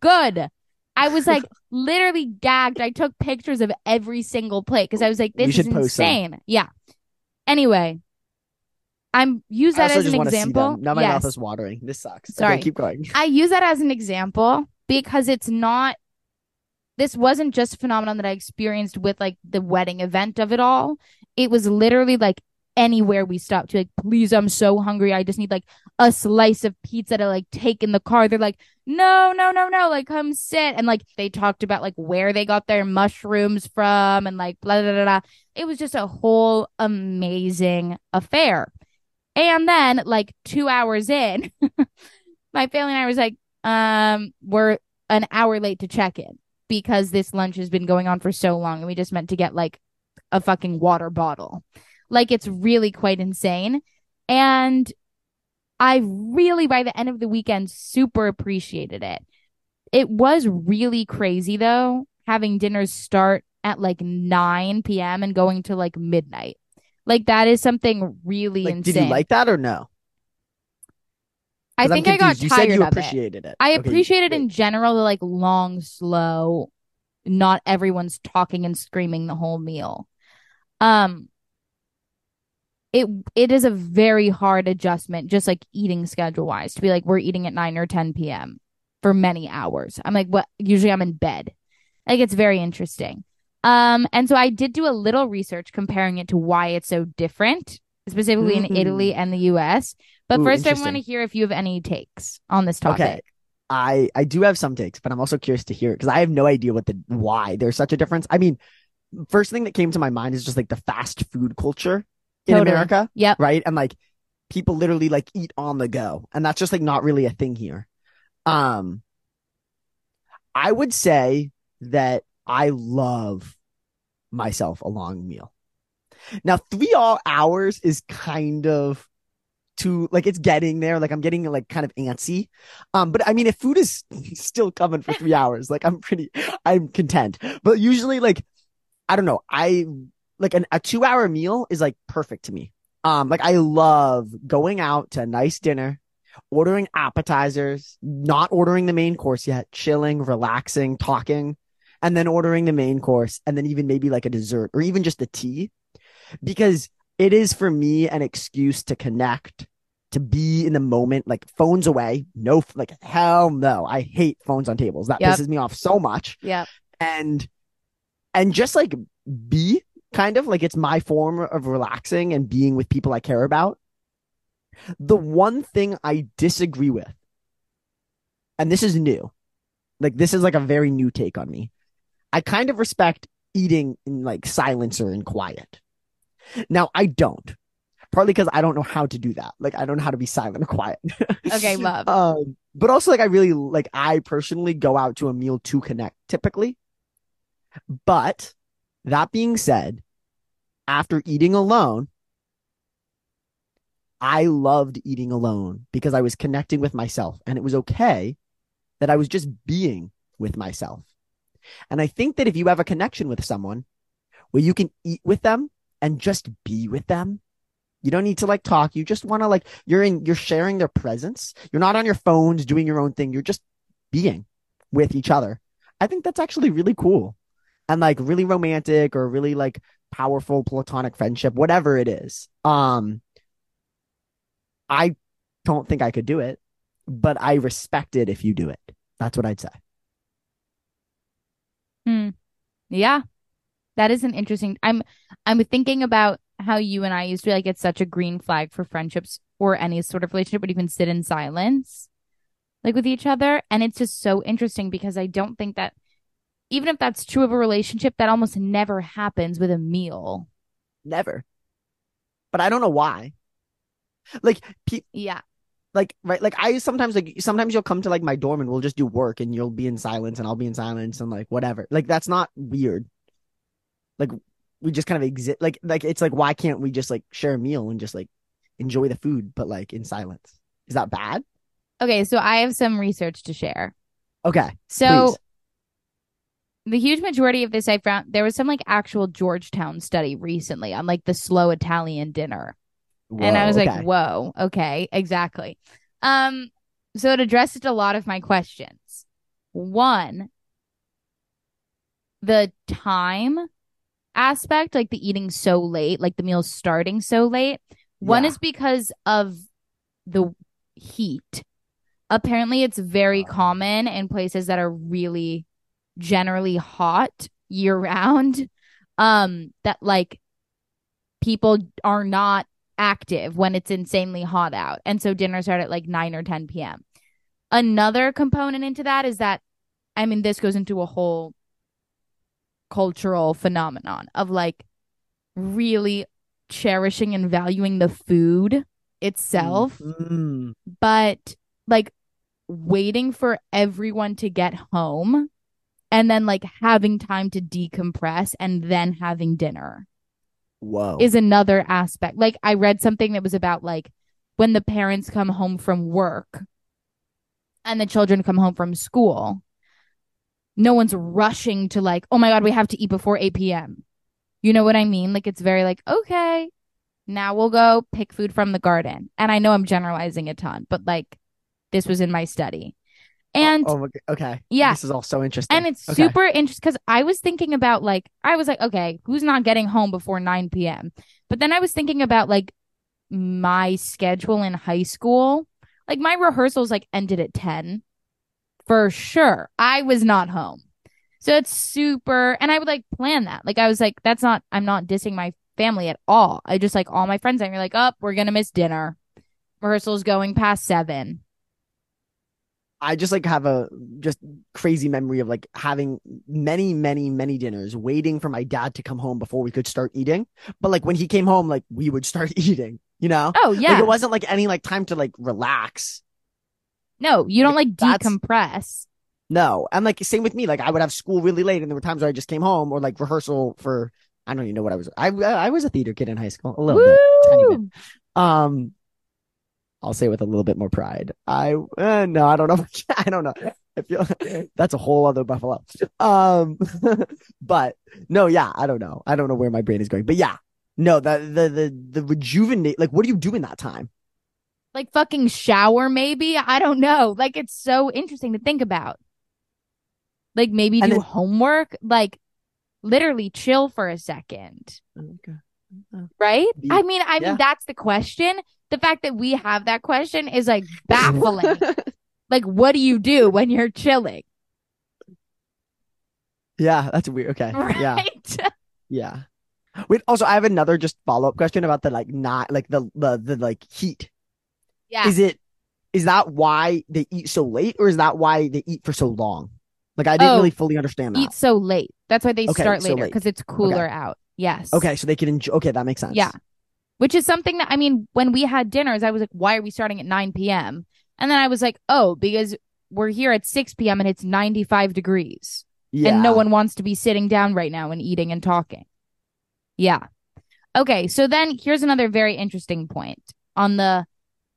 S1: good. I was like literally gagged. I took pictures of every single plate because I was like, this is insane. Yeah. Anyway, I'm use that as an example.
S2: Now my yes. mouth is watering. This sucks.
S1: Sorry.
S2: Okay, keep going.
S1: I use that as an example because it's not this wasn't just a phenomenon that I experienced with like the wedding event of it all. It was literally like anywhere we stopped to like, please, I'm so hungry. I just need like a slice of pizza to like take in the car. They're like, no, no, no, no, like come sit. And like they talked about like where they got their mushrooms from and like blah, blah, blah, blah. It was just a whole amazing affair. And then like two hours in, my family and I was like, um, we're an hour late to check in because this lunch has been going on for so long and we just meant to get like a fucking water bottle. Like it's really quite insane. And I really, by the end of the weekend, super appreciated it. It was really crazy though, having dinners start at like 9 p.m. and going to like midnight. Like that is something really like, insane.
S2: Did you like that or no?
S1: I think I got
S2: you
S1: tired
S2: said you
S1: of
S2: appreciated
S1: it.
S2: it.
S1: I okay, appreciated in general the like long, slow, not everyone's talking and screaming the whole meal. Um it it is a very hard adjustment, just like eating schedule wise, to be like we're eating at nine or ten p.m. for many hours. I'm like, what? Usually I'm in bed. Like it's very interesting. Um, and so I did do a little research comparing it to why it's so different, specifically mm-hmm. in Italy and the U.S. But Ooh, first, I want to hear if you have any takes on this topic. Okay.
S2: I I do have some takes, but I'm also curious to hear because I have no idea what the why there's such a difference. I mean, first thing that came to my mind is just like the fast food culture in. America.
S1: Yep.
S2: Right. And like people literally like eat on the go. And that's just like not really a thing here. Um, I would say that I love myself a long meal. Now, three all hours is kind of too like it's getting there. Like I'm getting like kind of antsy. Um, but I mean, if food is still coming for three hours, like I'm pretty, I'm content. But usually, like I don't know, I like an, a two hour meal is like perfect to me. Um, like I love going out to a nice dinner, ordering appetizers, not ordering the main course yet, chilling, relaxing, talking, and then ordering the main course, and then even maybe like a dessert or even just a tea, because it is for me an excuse to connect, to be in the moment, like phones away. No, like hell no. I hate phones on tables. That yep. pisses me off so much.
S1: Yeah.
S2: And, and just like be kind of like it's my form of relaxing and being with people I care about. The one thing I disagree with, and this is new, like this is like a very new take on me. I kind of respect eating in like silence or in quiet. Now I don't. Partly because I don't know how to do that. Like I don't know how to be silent or quiet.
S1: okay, love.
S2: Um, but also like I really like I personally go out to a meal to connect typically. But that being said, after eating alone, I loved eating alone because I was connecting with myself and it was okay that I was just being with myself. And I think that if you have a connection with someone where you can eat with them and just be with them, you don't need to like talk. You just want to like, you're in, you're sharing their presence. You're not on your phones doing your own thing. You're just being with each other. I think that's actually really cool and like really romantic or really like powerful platonic friendship, whatever it is. Um, I don't think I could do it, but I respect it if you do it. That's what I'd say.
S1: Hmm. Yeah. That is an interesting I'm I'm thinking about how you and I used to like it's such a green flag for friendships or any sort of relationship would even sit in silence like with each other. And it's just so interesting because I don't think that even if that's true of a relationship, that almost never happens with a meal.
S2: Never. But I don't know why. Like, pe-
S1: yeah.
S2: Like, right. Like, I sometimes, like, sometimes you'll come to like my dorm and we'll just do work and you'll be in silence and I'll be in silence and like whatever. Like, that's not weird. Like, we just kind of exist. Like, like, it's like, why can't we just like share a meal and just like enjoy the food, but like in silence? Is that bad?
S1: Okay. So I have some research to share.
S2: Okay.
S1: So, please the huge majority of this I found there was some like actual Georgetown study recently on like the slow Italian dinner. Whoa, and I was okay. like, whoa, okay, exactly. Um, so it addressed a lot of my questions. One, the time aspect, like the eating so late, like the meals starting so late. One yeah. is because of the heat. Apparently, it's very common in places that are really generally hot year round um that like people are not active when it's insanely hot out. And so dinner start at like 9 or 10 p.m another component into that is that i mean this goes into a whole cultural phenomenon of like really cherishing and valuing the food itself. Mm-hmm. but like waiting for everyone to get home and then like having time to decompress and then having dinner.
S2: Whoa.
S1: Is another aspect. Like I read something that was about like when the parents come home from work and the children come home from school, no one's rushing to like, oh my God, we have to eat before 8 p.m. You know what I mean? Like it's very like, okay, now we'll go pick food from the garden. And I know I'm generalizing a ton, but like this was in my study. And
S2: oh, oh, okay.
S1: Yeah.
S2: This is all so interesting.
S1: And it's okay. super interesting because I was thinking about like, I was like, okay, who's not getting home before 9 p.m.? But then I was thinking about like my schedule in high school, like my rehearsals like ended at 10 for sure. I was not home. So it's super, and I would like plan that. Like I was like, that's not, I'm not dissing my family at all. I just like all my friends, I'm like, up, oh, we're going to miss dinner. Rehearsals going past seven.
S2: I just like have a just crazy memory of like having many, many, many dinners, waiting for my dad to come home before we could start eating. But like when he came home, like we would start eating, you know?
S1: Oh yeah.
S2: Like, it wasn't like any like time to like relax.
S1: No, you don't like, like decompress.
S2: No. And like same with me. Like I would have school really late and there were times where I just came home or like rehearsal for I don't even know what I was. I I was a theater kid in high school. A little Woo! bit. Tiny bit. Um I'll say with a little bit more pride. I uh, no, I don't know. I don't know. I feel that's a whole other buffalo. Um, but no, yeah, I don't know. I don't know where my brain is going. But yeah, no, the the the the rejuvenate. Like, what do you do in that time?
S1: Like fucking shower, maybe. I don't know. Like, it's so interesting to think about. Like maybe do then, homework. Like literally chill for a second. Okay. Right? I mean, I yeah. mean that's the question the fact that we have that question is like baffling. like, what do you do when you're chilling?
S2: Yeah, that's weird. Okay. Right? Yeah. Yeah. Wait, also I have another just follow up question about the like not like the, the the like heat.
S1: Yeah.
S2: Is it is that why they eat so late or is that why they eat for so long? Like I didn't oh, really fully understand that.
S1: Eat so late. That's why they okay, start later because so it's cooler okay. out. Yes.
S2: Okay, so they can enjoy. Okay, that makes sense.
S1: Yeah which is something that I mean, when we had dinners, I was like, why are we starting at 9 p.m.? And then I was like, oh, because we're here at 6 p.m. and it's 95 degrees. Yeah. And no one wants to be sitting down right now and eating and talking. Yeah. Okay. So then here's another very interesting point on the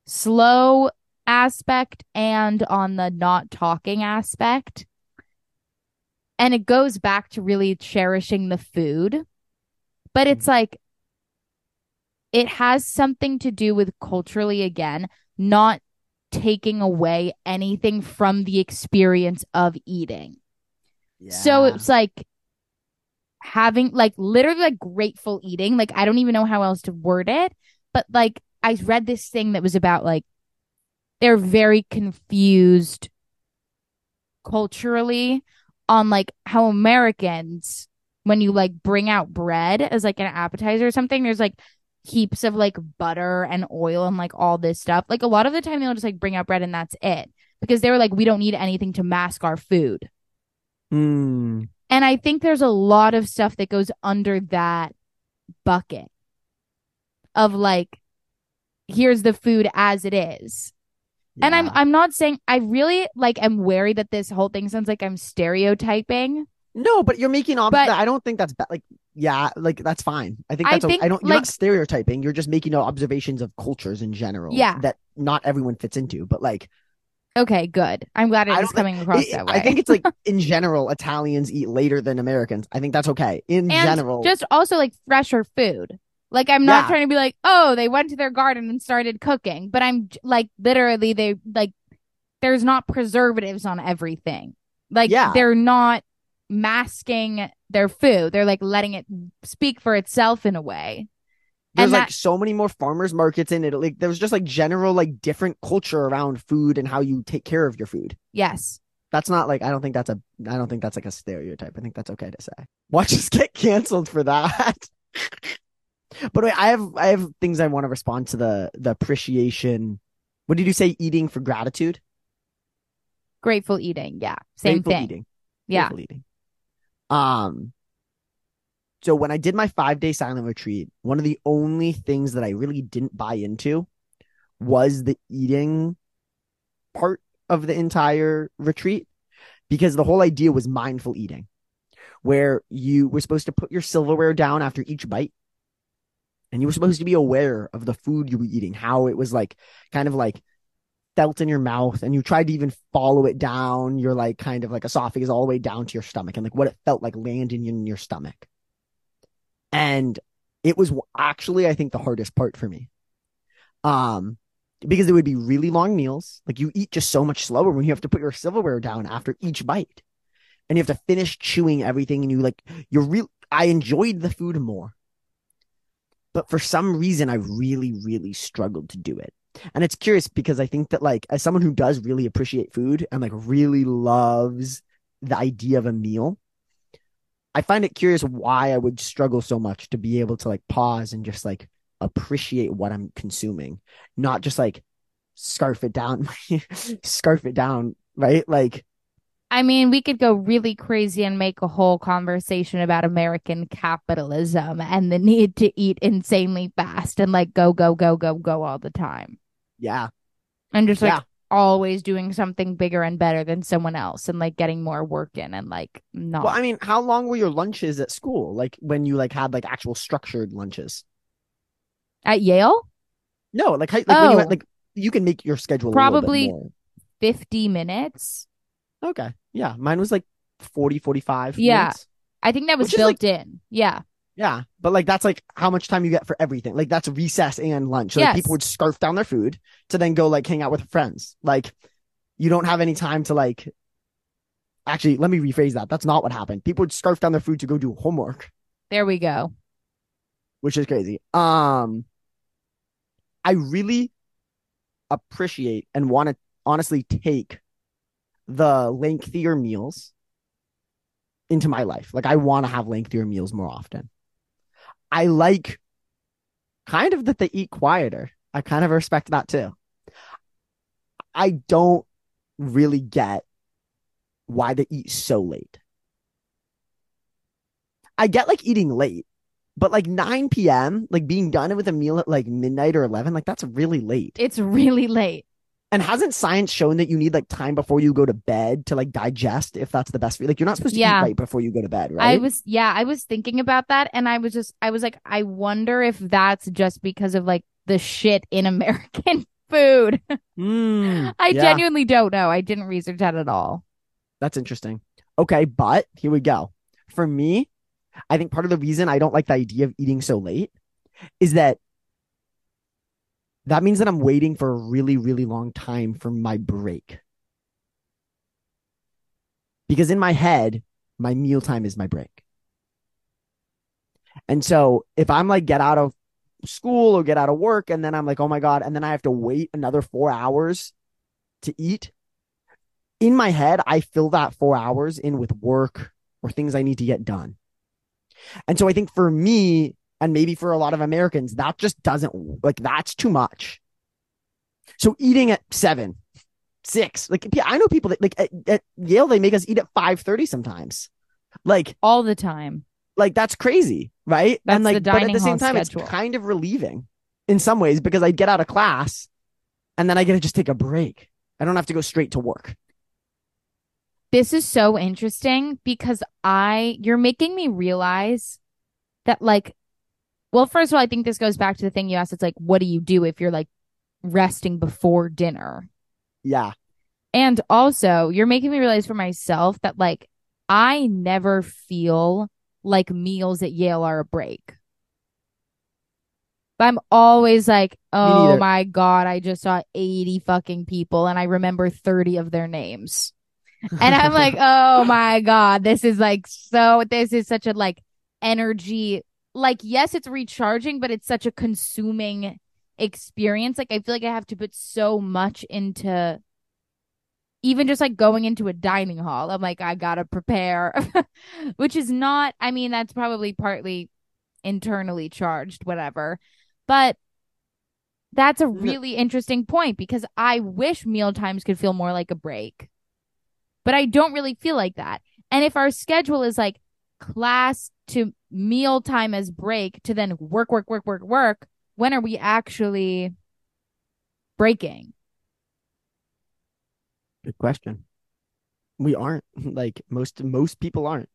S1: slow aspect and on the not talking aspect. And it goes back to really cherishing the food. But it's mm-hmm. like it has something to do with culturally again not taking away anything from the experience of eating. Yeah. So it's like having like literally like grateful eating. Like I don't even know how else to word it, but like I read this thing that was about like they're very confused culturally on like how Americans when you like bring out bread as like an appetizer or something, there's like heaps of like butter and oil and like all this stuff. Like a lot of the time they'll just like bring out bread and that's it because they were like, we don't need anything to mask our food.
S2: Mm.
S1: And I think there's a lot of stuff that goes under that bucket of like, here's the food as it is. Yeah. And I'm I'm not saying I really like am wary that this whole thing sounds like I'm stereotyping.
S2: No, but you're making ob- but, I don't think that's bad. Like yeah, like that's fine. I think that's I, think, a, I don't you're like, not stereotyping. You're just making observations of cultures in general.
S1: Yeah.
S2: That not everyone fits into. But like
S1: Okay, good. I'm glad it's coming across it, that way.
S2: I think it's like in general, Italians eat later than Americans. I think that's okay. In
S1: and
S2: general.
S1: Just also like fresher food. Like I'm not yeah. trying to be like, oh, they went to their garden and started cooking, but I'm like literally they like there's not preservatives on everything. Like yeah. they're not masking their food. They're like letting it speak for itself in a way.
S2: There's and like that- so many more farmers markets in Italy. Like, there was just like general like different culture around food and how you take care of your food.
S1: Yes.
S2: That's not like I don't think that's a I don't think that's like a stereotype. I think that's okay to say. Watch us get canceled for that. but wait, I have I have things I want to respond to the the appreciation. What did you say? Eating for gratitude.
S1: Grateful eating. Yeah, same Grateful thing. Eating. Yeah. Grateful eating.
S2: Um, so when I did my five day silent retreat, one of the only things that I really didn't buy into was the eating part of the entire retreat because the whole idea was mindful eating, where you were supposed to put your silverware down after each bite. And you were supposed to be aware of the food you were eating, how it was like kind of like felt in your mouth and you tried to even follow it down your like kind of like esophagus all the way down to your stomach and like what it felt like landing in your stomach. And it was actually, I think, the hardest part for me. Um, because it would be really long meals. Like you eat just so much slower when you have to put your silverware down after each bite. And you have to finish chewing everything and you like you're real I enjoyed the food more. but for some reason I really, really struggled to do it. And it's curious because I think that like as someone who does really appreciate food and like really loves the idea of a meal, I find it curious why I would struggle so much to be able to like pause and just like appreciate what I'm consuming, not just like scarf it down, scarf it down, right? Like
S1: I mean, we could go really crazy and make a whole conversation about American capitalism and the need to eat insanely fast and like go, go, go, go, go all the time.
S2: Yeah.
S1: And just like yeah. always doing something bigger and better than someone else and like getting more work in and like not.
S2: Well, I mean, how long were your lunches at school? Like when you like had like actual structured lunches?
S1: At Yale?
S2: No, like, like oh. when you had, oh. like you can make your schedule
S1: probably 50 minutes
S2: Okay. Yeah. Mine was like 40, 45.
S1: Yeah.
S2: Minutes,
S1: I think that was built like, in. Yeah.
S2: Yeah. But like that's like how much time you get for everything. Like that's recess and lunch. So yes. like, people would scarf down their food to then go like hang out with friends. Like you don't have any time to like actually let me rephrase that. That's not what happened. People would scarf down their food to go do homework.
S1: There we go.
S2: Which is crazy. Um I really appreciate and want to honestly take the lengthier meals into my life. Like I want to have lengthier meals more often. I like kind of that they eat quieter. I kind of respect that too. I don't really get why they eat so late. I get like eating late, but like 9 p.m., like being done with a meal at like midnight or 11, like that's really late.
S1: It's really late.
S2: And hasn't science shown that you need like time before you go to bed to like digest if that's the best for you? Like you're not supposed to yeah. eat right before you go to bed, right?
S1: I was yeah, I was thinking about that and I was just I was like, I wonder if that's just because of like the shit in American food.
S2: Mm,
S1: I yeah. genuinely don't know. I didn't research that at all.
S2: That's interesting. Okay, but here we go. For me, I think part of the reason I don't like the idea of eating so late is that that means that I'm waiting for a really, really long time for my break. Because in my head, my mealtime is my break. And so if I'm like, get out of school or get out of work, and then I'm like, oh my God, and then I have to wait another four hours to eat. In my head, I fill that four hours in with work or things I need to get done. And so I think for me, and maybe for a lot of Americans, that just doesn't like that's too much. So eating at seven, six, like I know people that like at, at Yale they make us eat at five thirty sometimes, like
S1: all the time.
S2: Like that's crazy, right?
S1: That's
S2: and like,
S1: but
S2: at the same time,
S1: schedule.
S2: it's kind of relieving in some ways because I get out of class and then I get to just take a break. I don't have to go straight to work.
S1: This is so interesting because I, you're making me realize that like well, first of all, I think this goes back to the thing you asked. It's like, what do you do if you're like resting before dinner?
S2: Yeah.
S1: And also, you're making me realize for myself that like I never feel like meals at Yale are a break. But I'm always like, oh my God, I just saw 80 fucking people and I remember 30 of their names. and I'm like, oh my God, this is like so, this is such a like energy like yes it's recharging but it's such a consuming experience. Like i feel like i have to put so much into even just like going into a dining hall i'm like i gotta prepare which is not i mean that's probably partly internally charged whatever. But that's a really interesting point because i wish meal times could feel more like a break. But i don't really feel like that. And if our schedule is like class to meal time as break to then work, work, work, work, work, when are we actually breaking?
S2: Good question. We aren't like most most people aren't.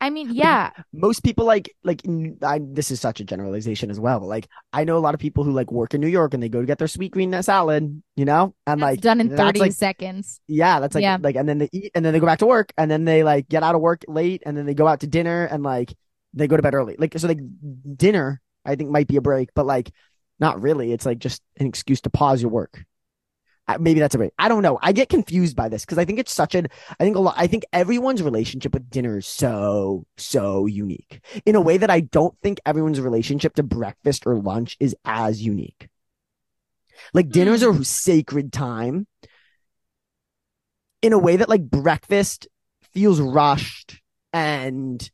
S1: I mean, yeah.
S2: Most people like like I, this is such a generalization as well. But like I know a lot of people who like work in New York and they go to get their Sweetgreen salad, you know, and
S1: that's
S2: like
S1: done in thirty like, seconds.
S2: Yeah, that's like yeah. like and then they eat and then they go back to work and then they like get out of work late and then they go out to dinner and like they go to bed early. Like so, like dinner I think might be a break, but like not really. It's like just an excuse to pause your work, maybe that's a way. I don't know. I get confused by this because I think it's such an. I think a lot. I think everyone's relationship with dinner is so so unique in a way that I don't think everyone's relationship to breakfast or lunch is as unique. Like dinners mm. are sacred time in a way that like breakfast feels rushed and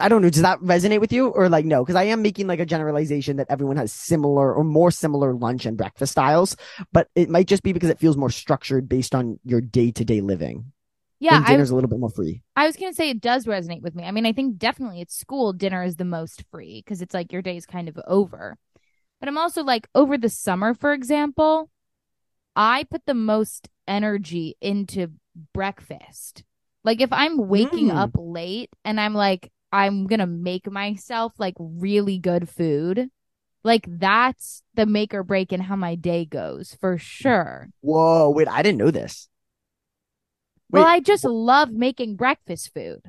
S2: I don't know. Does that resonate with you or like no? Because I am making like a generalization that everyone has similar or more similar lunch and breakfast styles, but it might just be because it feels more structured based on your day to day living.
S1: Yeah,
S2: and dinner's I, a little bit more free.
S1: I was gonna say it does resonate with me. I mean, I think definitely at school dinner is the most free because it's like your day is kind of over. But I'm also like over the summer, for example, I put the most energy into breakfast. Like if I'm waking mm. up late and I'm like, I'm gonna make myself like really good food. Like that's the make or break in how my day goes for sure.
S2: Whoa, wait, I didn't know this.
S1: Wait, well, I just love making breakfast food.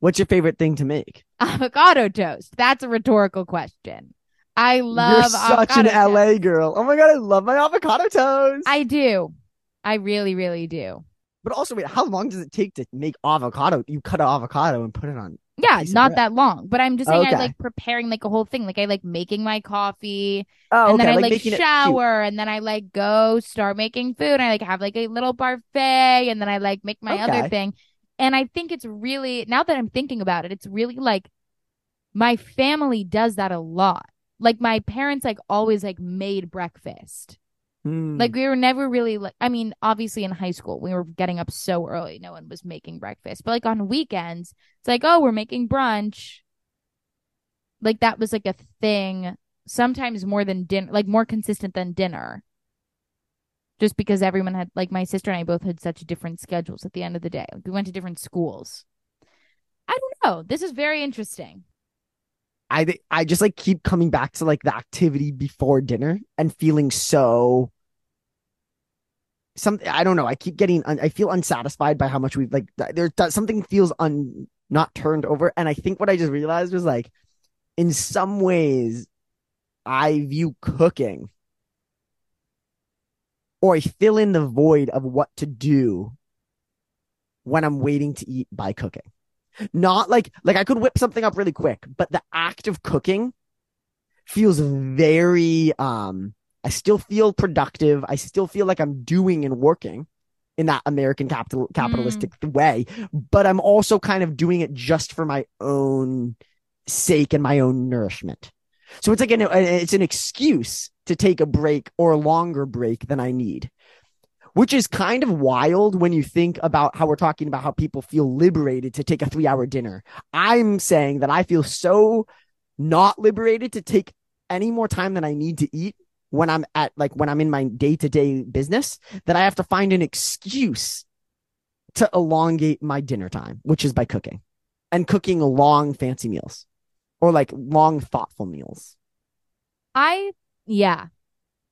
S2: What's your favorite thing to make?
S1: Avocado toast. That's a rhetorical question. I love You're
S2: such an toast. LA girl. Oh my god, I love my avocado toast.
S1: I do. I really, really do.
S2: But also, wait, how long does it take to make avocado? You cut an avocado and put it on
S1: yeah, not that long. But I'm just saying okay. I like preparing like a whole thing. Like I like making my coffee.
S2: Oh,
S1: and
S2: okay.
S1: then I like, like shower and then I like go start making food. And I like have like a little parfait and then I like make my okay. other thing. And I think it's really now that I'm thinking about it, it's really like my family does that a lot. Like my parents like always like made breakfast.
S2: Mm.
S1: Like we were never really like I mean, obviously in high school we were getting up so early, no one was making breakfast. But like on weekends, it's like, oh, we're making brunch. Like that was like a thing, sometimes more than dinner, like more consistent than dinner. Just because everyone had like my sister and I both had such different schedules at the end of the day. Like we went to different schools. I don't know. This is very interesting.
S2: I I just like keep coming back to like the activity before dinner and feeling so something I don't know. I keep getting I feel unsatisfied by how much we've like there's something feels un not turned over and I think what I just realized was like in some ways I view cooking or I fill in the void of what to do when I'm waiting to eat by cooking. Not like like I could whip something up really quick, but the act of cooking feels very um I still feel productive. I still feel like I'm doing and working in that American capital capitalistic mm. way, but I'm also kind of doing it just for my own sake and my own nourishment. So it's like an it's an excuse to take a break or a longer break than I need which is kind of wild when you think about how we're talking about how people feel liberated to take a three hour dinner. I'm saying that I feel so not liberated to take any more time than I need to eat when I'm at like when I'm in my day to day business that I have to find an excuse to elongate my dinner time, which is by cooking and cooking long fancy meals or like long thoughtful meals.
S1: I, yeah,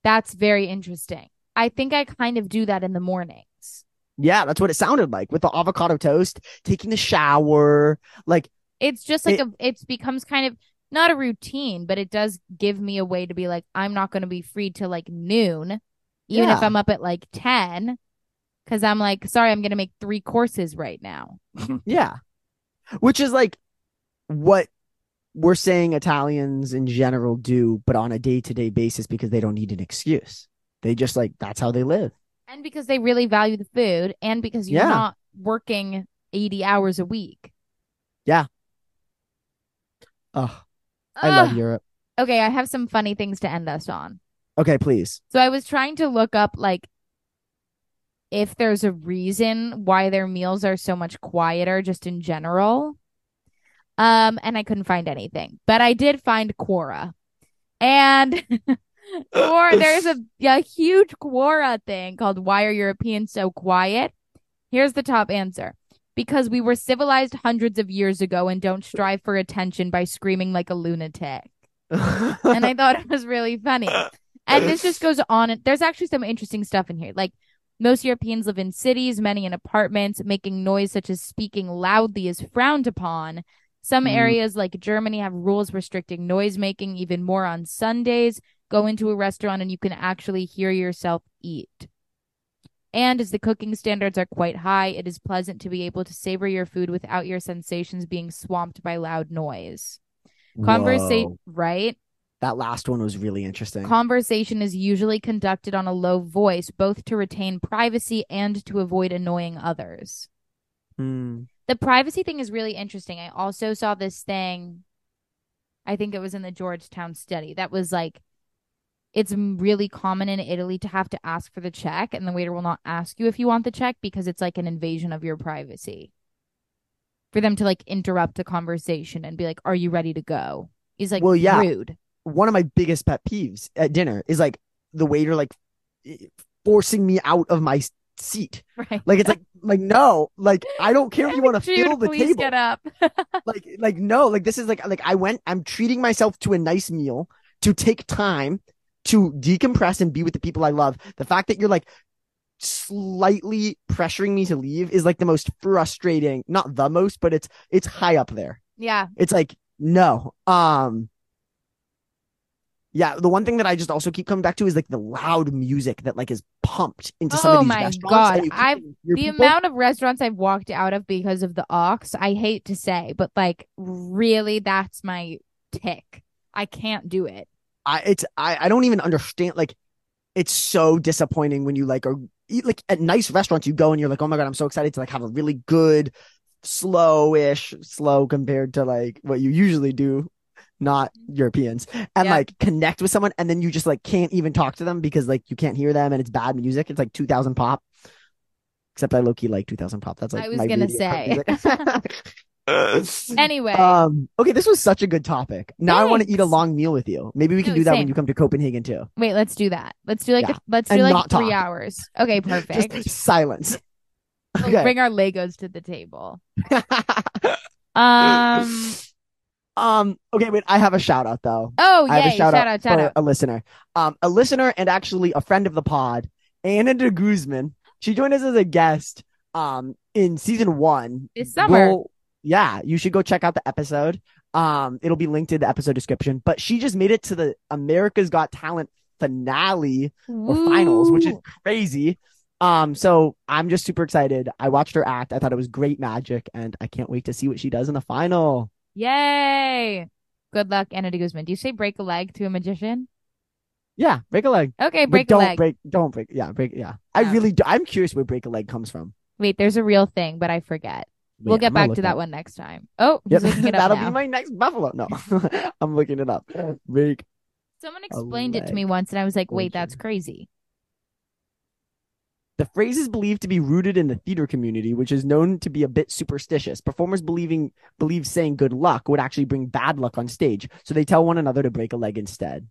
S1: that's very interesting. I think I kind of do that in the mornings.
S2: Yeah, that's what it sounded like with the avocado toast, taking the shower, like
S1: it's just like it, a it becomes kind of not a routine, but it does give me a way to be like I'm not going to be free till like noon, even yeah. if I'm up at like 10 cuz I'm like sorry, I'm going to make 3 courses right now.
S2: yeah. Which is like what we're saying Italians in general do, but on a day to day basis because they don't need an excuse. They just like that's how they live.
S1: And because they really value the food and because you're yeah. not working 80 hours a week.
S2: Yeah. Oh, I love Europe.
S1: Okay, I have some funny things to end us on.
S2: Okay, please.
S1: So I was trying to look up like if there's a reason why their meals are so much quieter just in general. Um and I couldn't find anything. But I did find Quora. And or there's a, a huge Quora thing called Why Are Europeans So Quiet? Here's the top answer. Because we were civilized hundreds of years ago and don't strive for attention by screaming like a lunatic. and I thought it was really funny. And this just goes on. There's actually some interesting stuff in here. Like most Europeans live in cities, many in apartments. Making noise such as speaking loudly is frowned upon. Some mm. areas like Germany have rules restricting noise making even more on Sundays go into a restaurant and you can actually hear yourself eat. And as the cooking standards are quite high, it is pleasant to be able to savor your food without your sensations being swamped by loud noise. Conversation, right?
S2: That last one was really interesting.
S1: Conversation is usually conducted on a low voice, both to retain privacy and to avoid annoying others.
S2: Hmm.
S1: The privacy thing is really interesting. I also saw this thing, I think it was in the Georgetown study, that was like, it's really common in Italy to have to ask for the check, and the waiter will not ask you if you want the check because it's like an invasion of your privacy. For them to like interrupt the conversation and be like, "Are you ready to go?" is like
S2: Well, yeah.
S1: rude.
S2: One of my biggest pet peeves at dinner is like the waiter like forcing me out of my seat.
S1: Right.
S2: Like it's like like no, like I don't care if you want to fill the
S1: please
S2: table.
S1: get up.
S2: like like no like this is like like i went i'm treating myself to a nice meal to take time to decompress and be with the people i love the fact that you're like slightly pressuring me to leave is like the most frustrating not the most but it's it's high up there
S1: yeah.
S2: it's like no um yeah the one thing that i just also keep coming back to is like the loud music that like is pumped into some
S1: Oh
S2: of these
S1: my
S2: restaurants
S1: God, I've- the
S2: people.
S1: amount of restaurants I've walked out of because of the ox, I hate to say, but like really that's my tick. I can't do it.
S2: I it's I, I don't even understand like it's so disappointing when you like are eat like at nice restaurants you go and you're like oh my god I'm so excited to like have a really good slow-ish slow compared to like what you usually do not Europeans and
S1: Yeah.
S2: like connect with someone and then you just like can't even talk to them because like you can't hear them and it's bad music it's like 2000 pop except I low key like 2000 pop that's like
S1: I was gonna say.
S2: music.
S1: Anyway,
S2: um okay this was such a good topic now I want to eat a long meal with you maybe we can
S1: No,
S2: do that when you come to Copenhagen too
S1: wait, let's do that. Let's do like
S2: Yeah.
S1: a, let's do
S2: And
S1: like three
S2: talk.
S1: hours. Okay, perfect.
S2: Just silence.
S1: We'll bring our Legos to the table. Um.
S2: um. Okay. Wait. I have a shout out though.
S1: Oh
S2: I have a shout,
S1: Shout,
S2: out,
S1: out! Shout
S2: for
S1: out!
S2: a listener. Um. A listener and actually a friend of the pod, Anna DeGuzman. She joined us as a guest. Um. In season one.
S1: This summer.
S2: We'll- yeah. You should go check out the episode. Um. It'll be linked in the episode description. But she just made it to the America's Got Talent finale or finals, which is crazy. Um, so I'm just super excited. I watched her act. I thought it was great magic, and I can't wait to see what she does in the final.
S1: yay! Good luck, Anna DeGuzman. Do you say break a leg to a magician?
S2: Yeah, break a leg.
S1: Okay,
S2: But
S1: break a leg.
S2: don't
S1: leg.
S2: break. Don't break. Yeah, break. Yeah, I
S1: Oh.
S2: really. Do, I'm curious where break a leg comes from.
S1: Wait, there's a real thing, but I forget. We'll
S2: Wait,
S1: get
S2: I'm
S1: back to that
S2: up.
S1: one next time. Oh,
S2: Yep,
S1: looking it up
S2: that'll
S1: now.
S2: be my next buffalo. No, I'm looking it up. Break.
S1: Someone explained it to me once, and I was like, "Wait, that's crazy."
S2: The phrase is believed to be rooted in the theater community, which is known to be a bit superstitious. Performers believing believe saying good luck would actually bring bad luck on stage, so they tell one another to break a leg instead.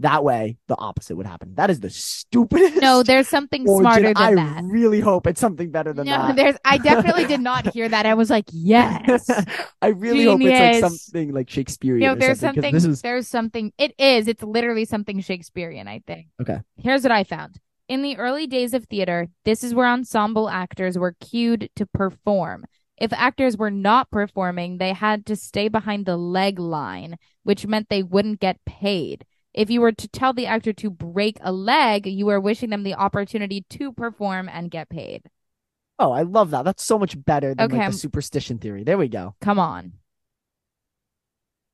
S2: That way, the opposite would happen. That is the stupidest.
S1: No, there's something
S2: origin.
S1: smarter than
S2: I
S1: that.
S2: really hope it's something better than
S1: No,
S2: that.
S1: there's. I definitely did not hear that. I was like, "Yes."
S2: I really hope it's like something like Shakespearean.
S1: No, there's
S2: something,
S1: something.
S2: This is
S1: There's something. It is. It's literally something Shakespearean. I think.
S2: Okay.
S1: Here's what I found. In the early days of theater, this is where ensemble actors were cued to perform. If actors were not performing, they had to stay behind the leg line, which meant they wouldn't get paid. If you were to tell the actor to break a leg, you are wishing them the opportunity to perform and get paid.
S2: oh, I love that. That's so much better than
S1: Okay,
S2: like the superstition theory. There we go.
S1: Come on.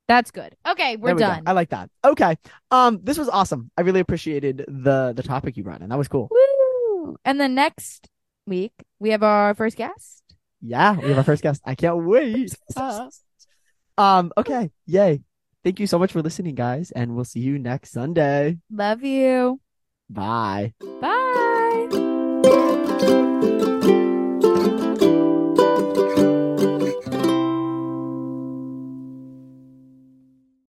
S1: That's good. Okay, we're
S2: we go.
S1: done.
S2: I like that. Okay. Um, this was awesome. I really appreciated the the topic you brought in. That was cool.
S1: Woo! And the next week, we have our first guest.
S2: Yeah, we have our first guest. I can't wait. Ah. um, okay. Yay. Thank you so much for listening, guys, and we'll see you next Sunday.
S1: Love you.
S2: Bye.
S1: Bye.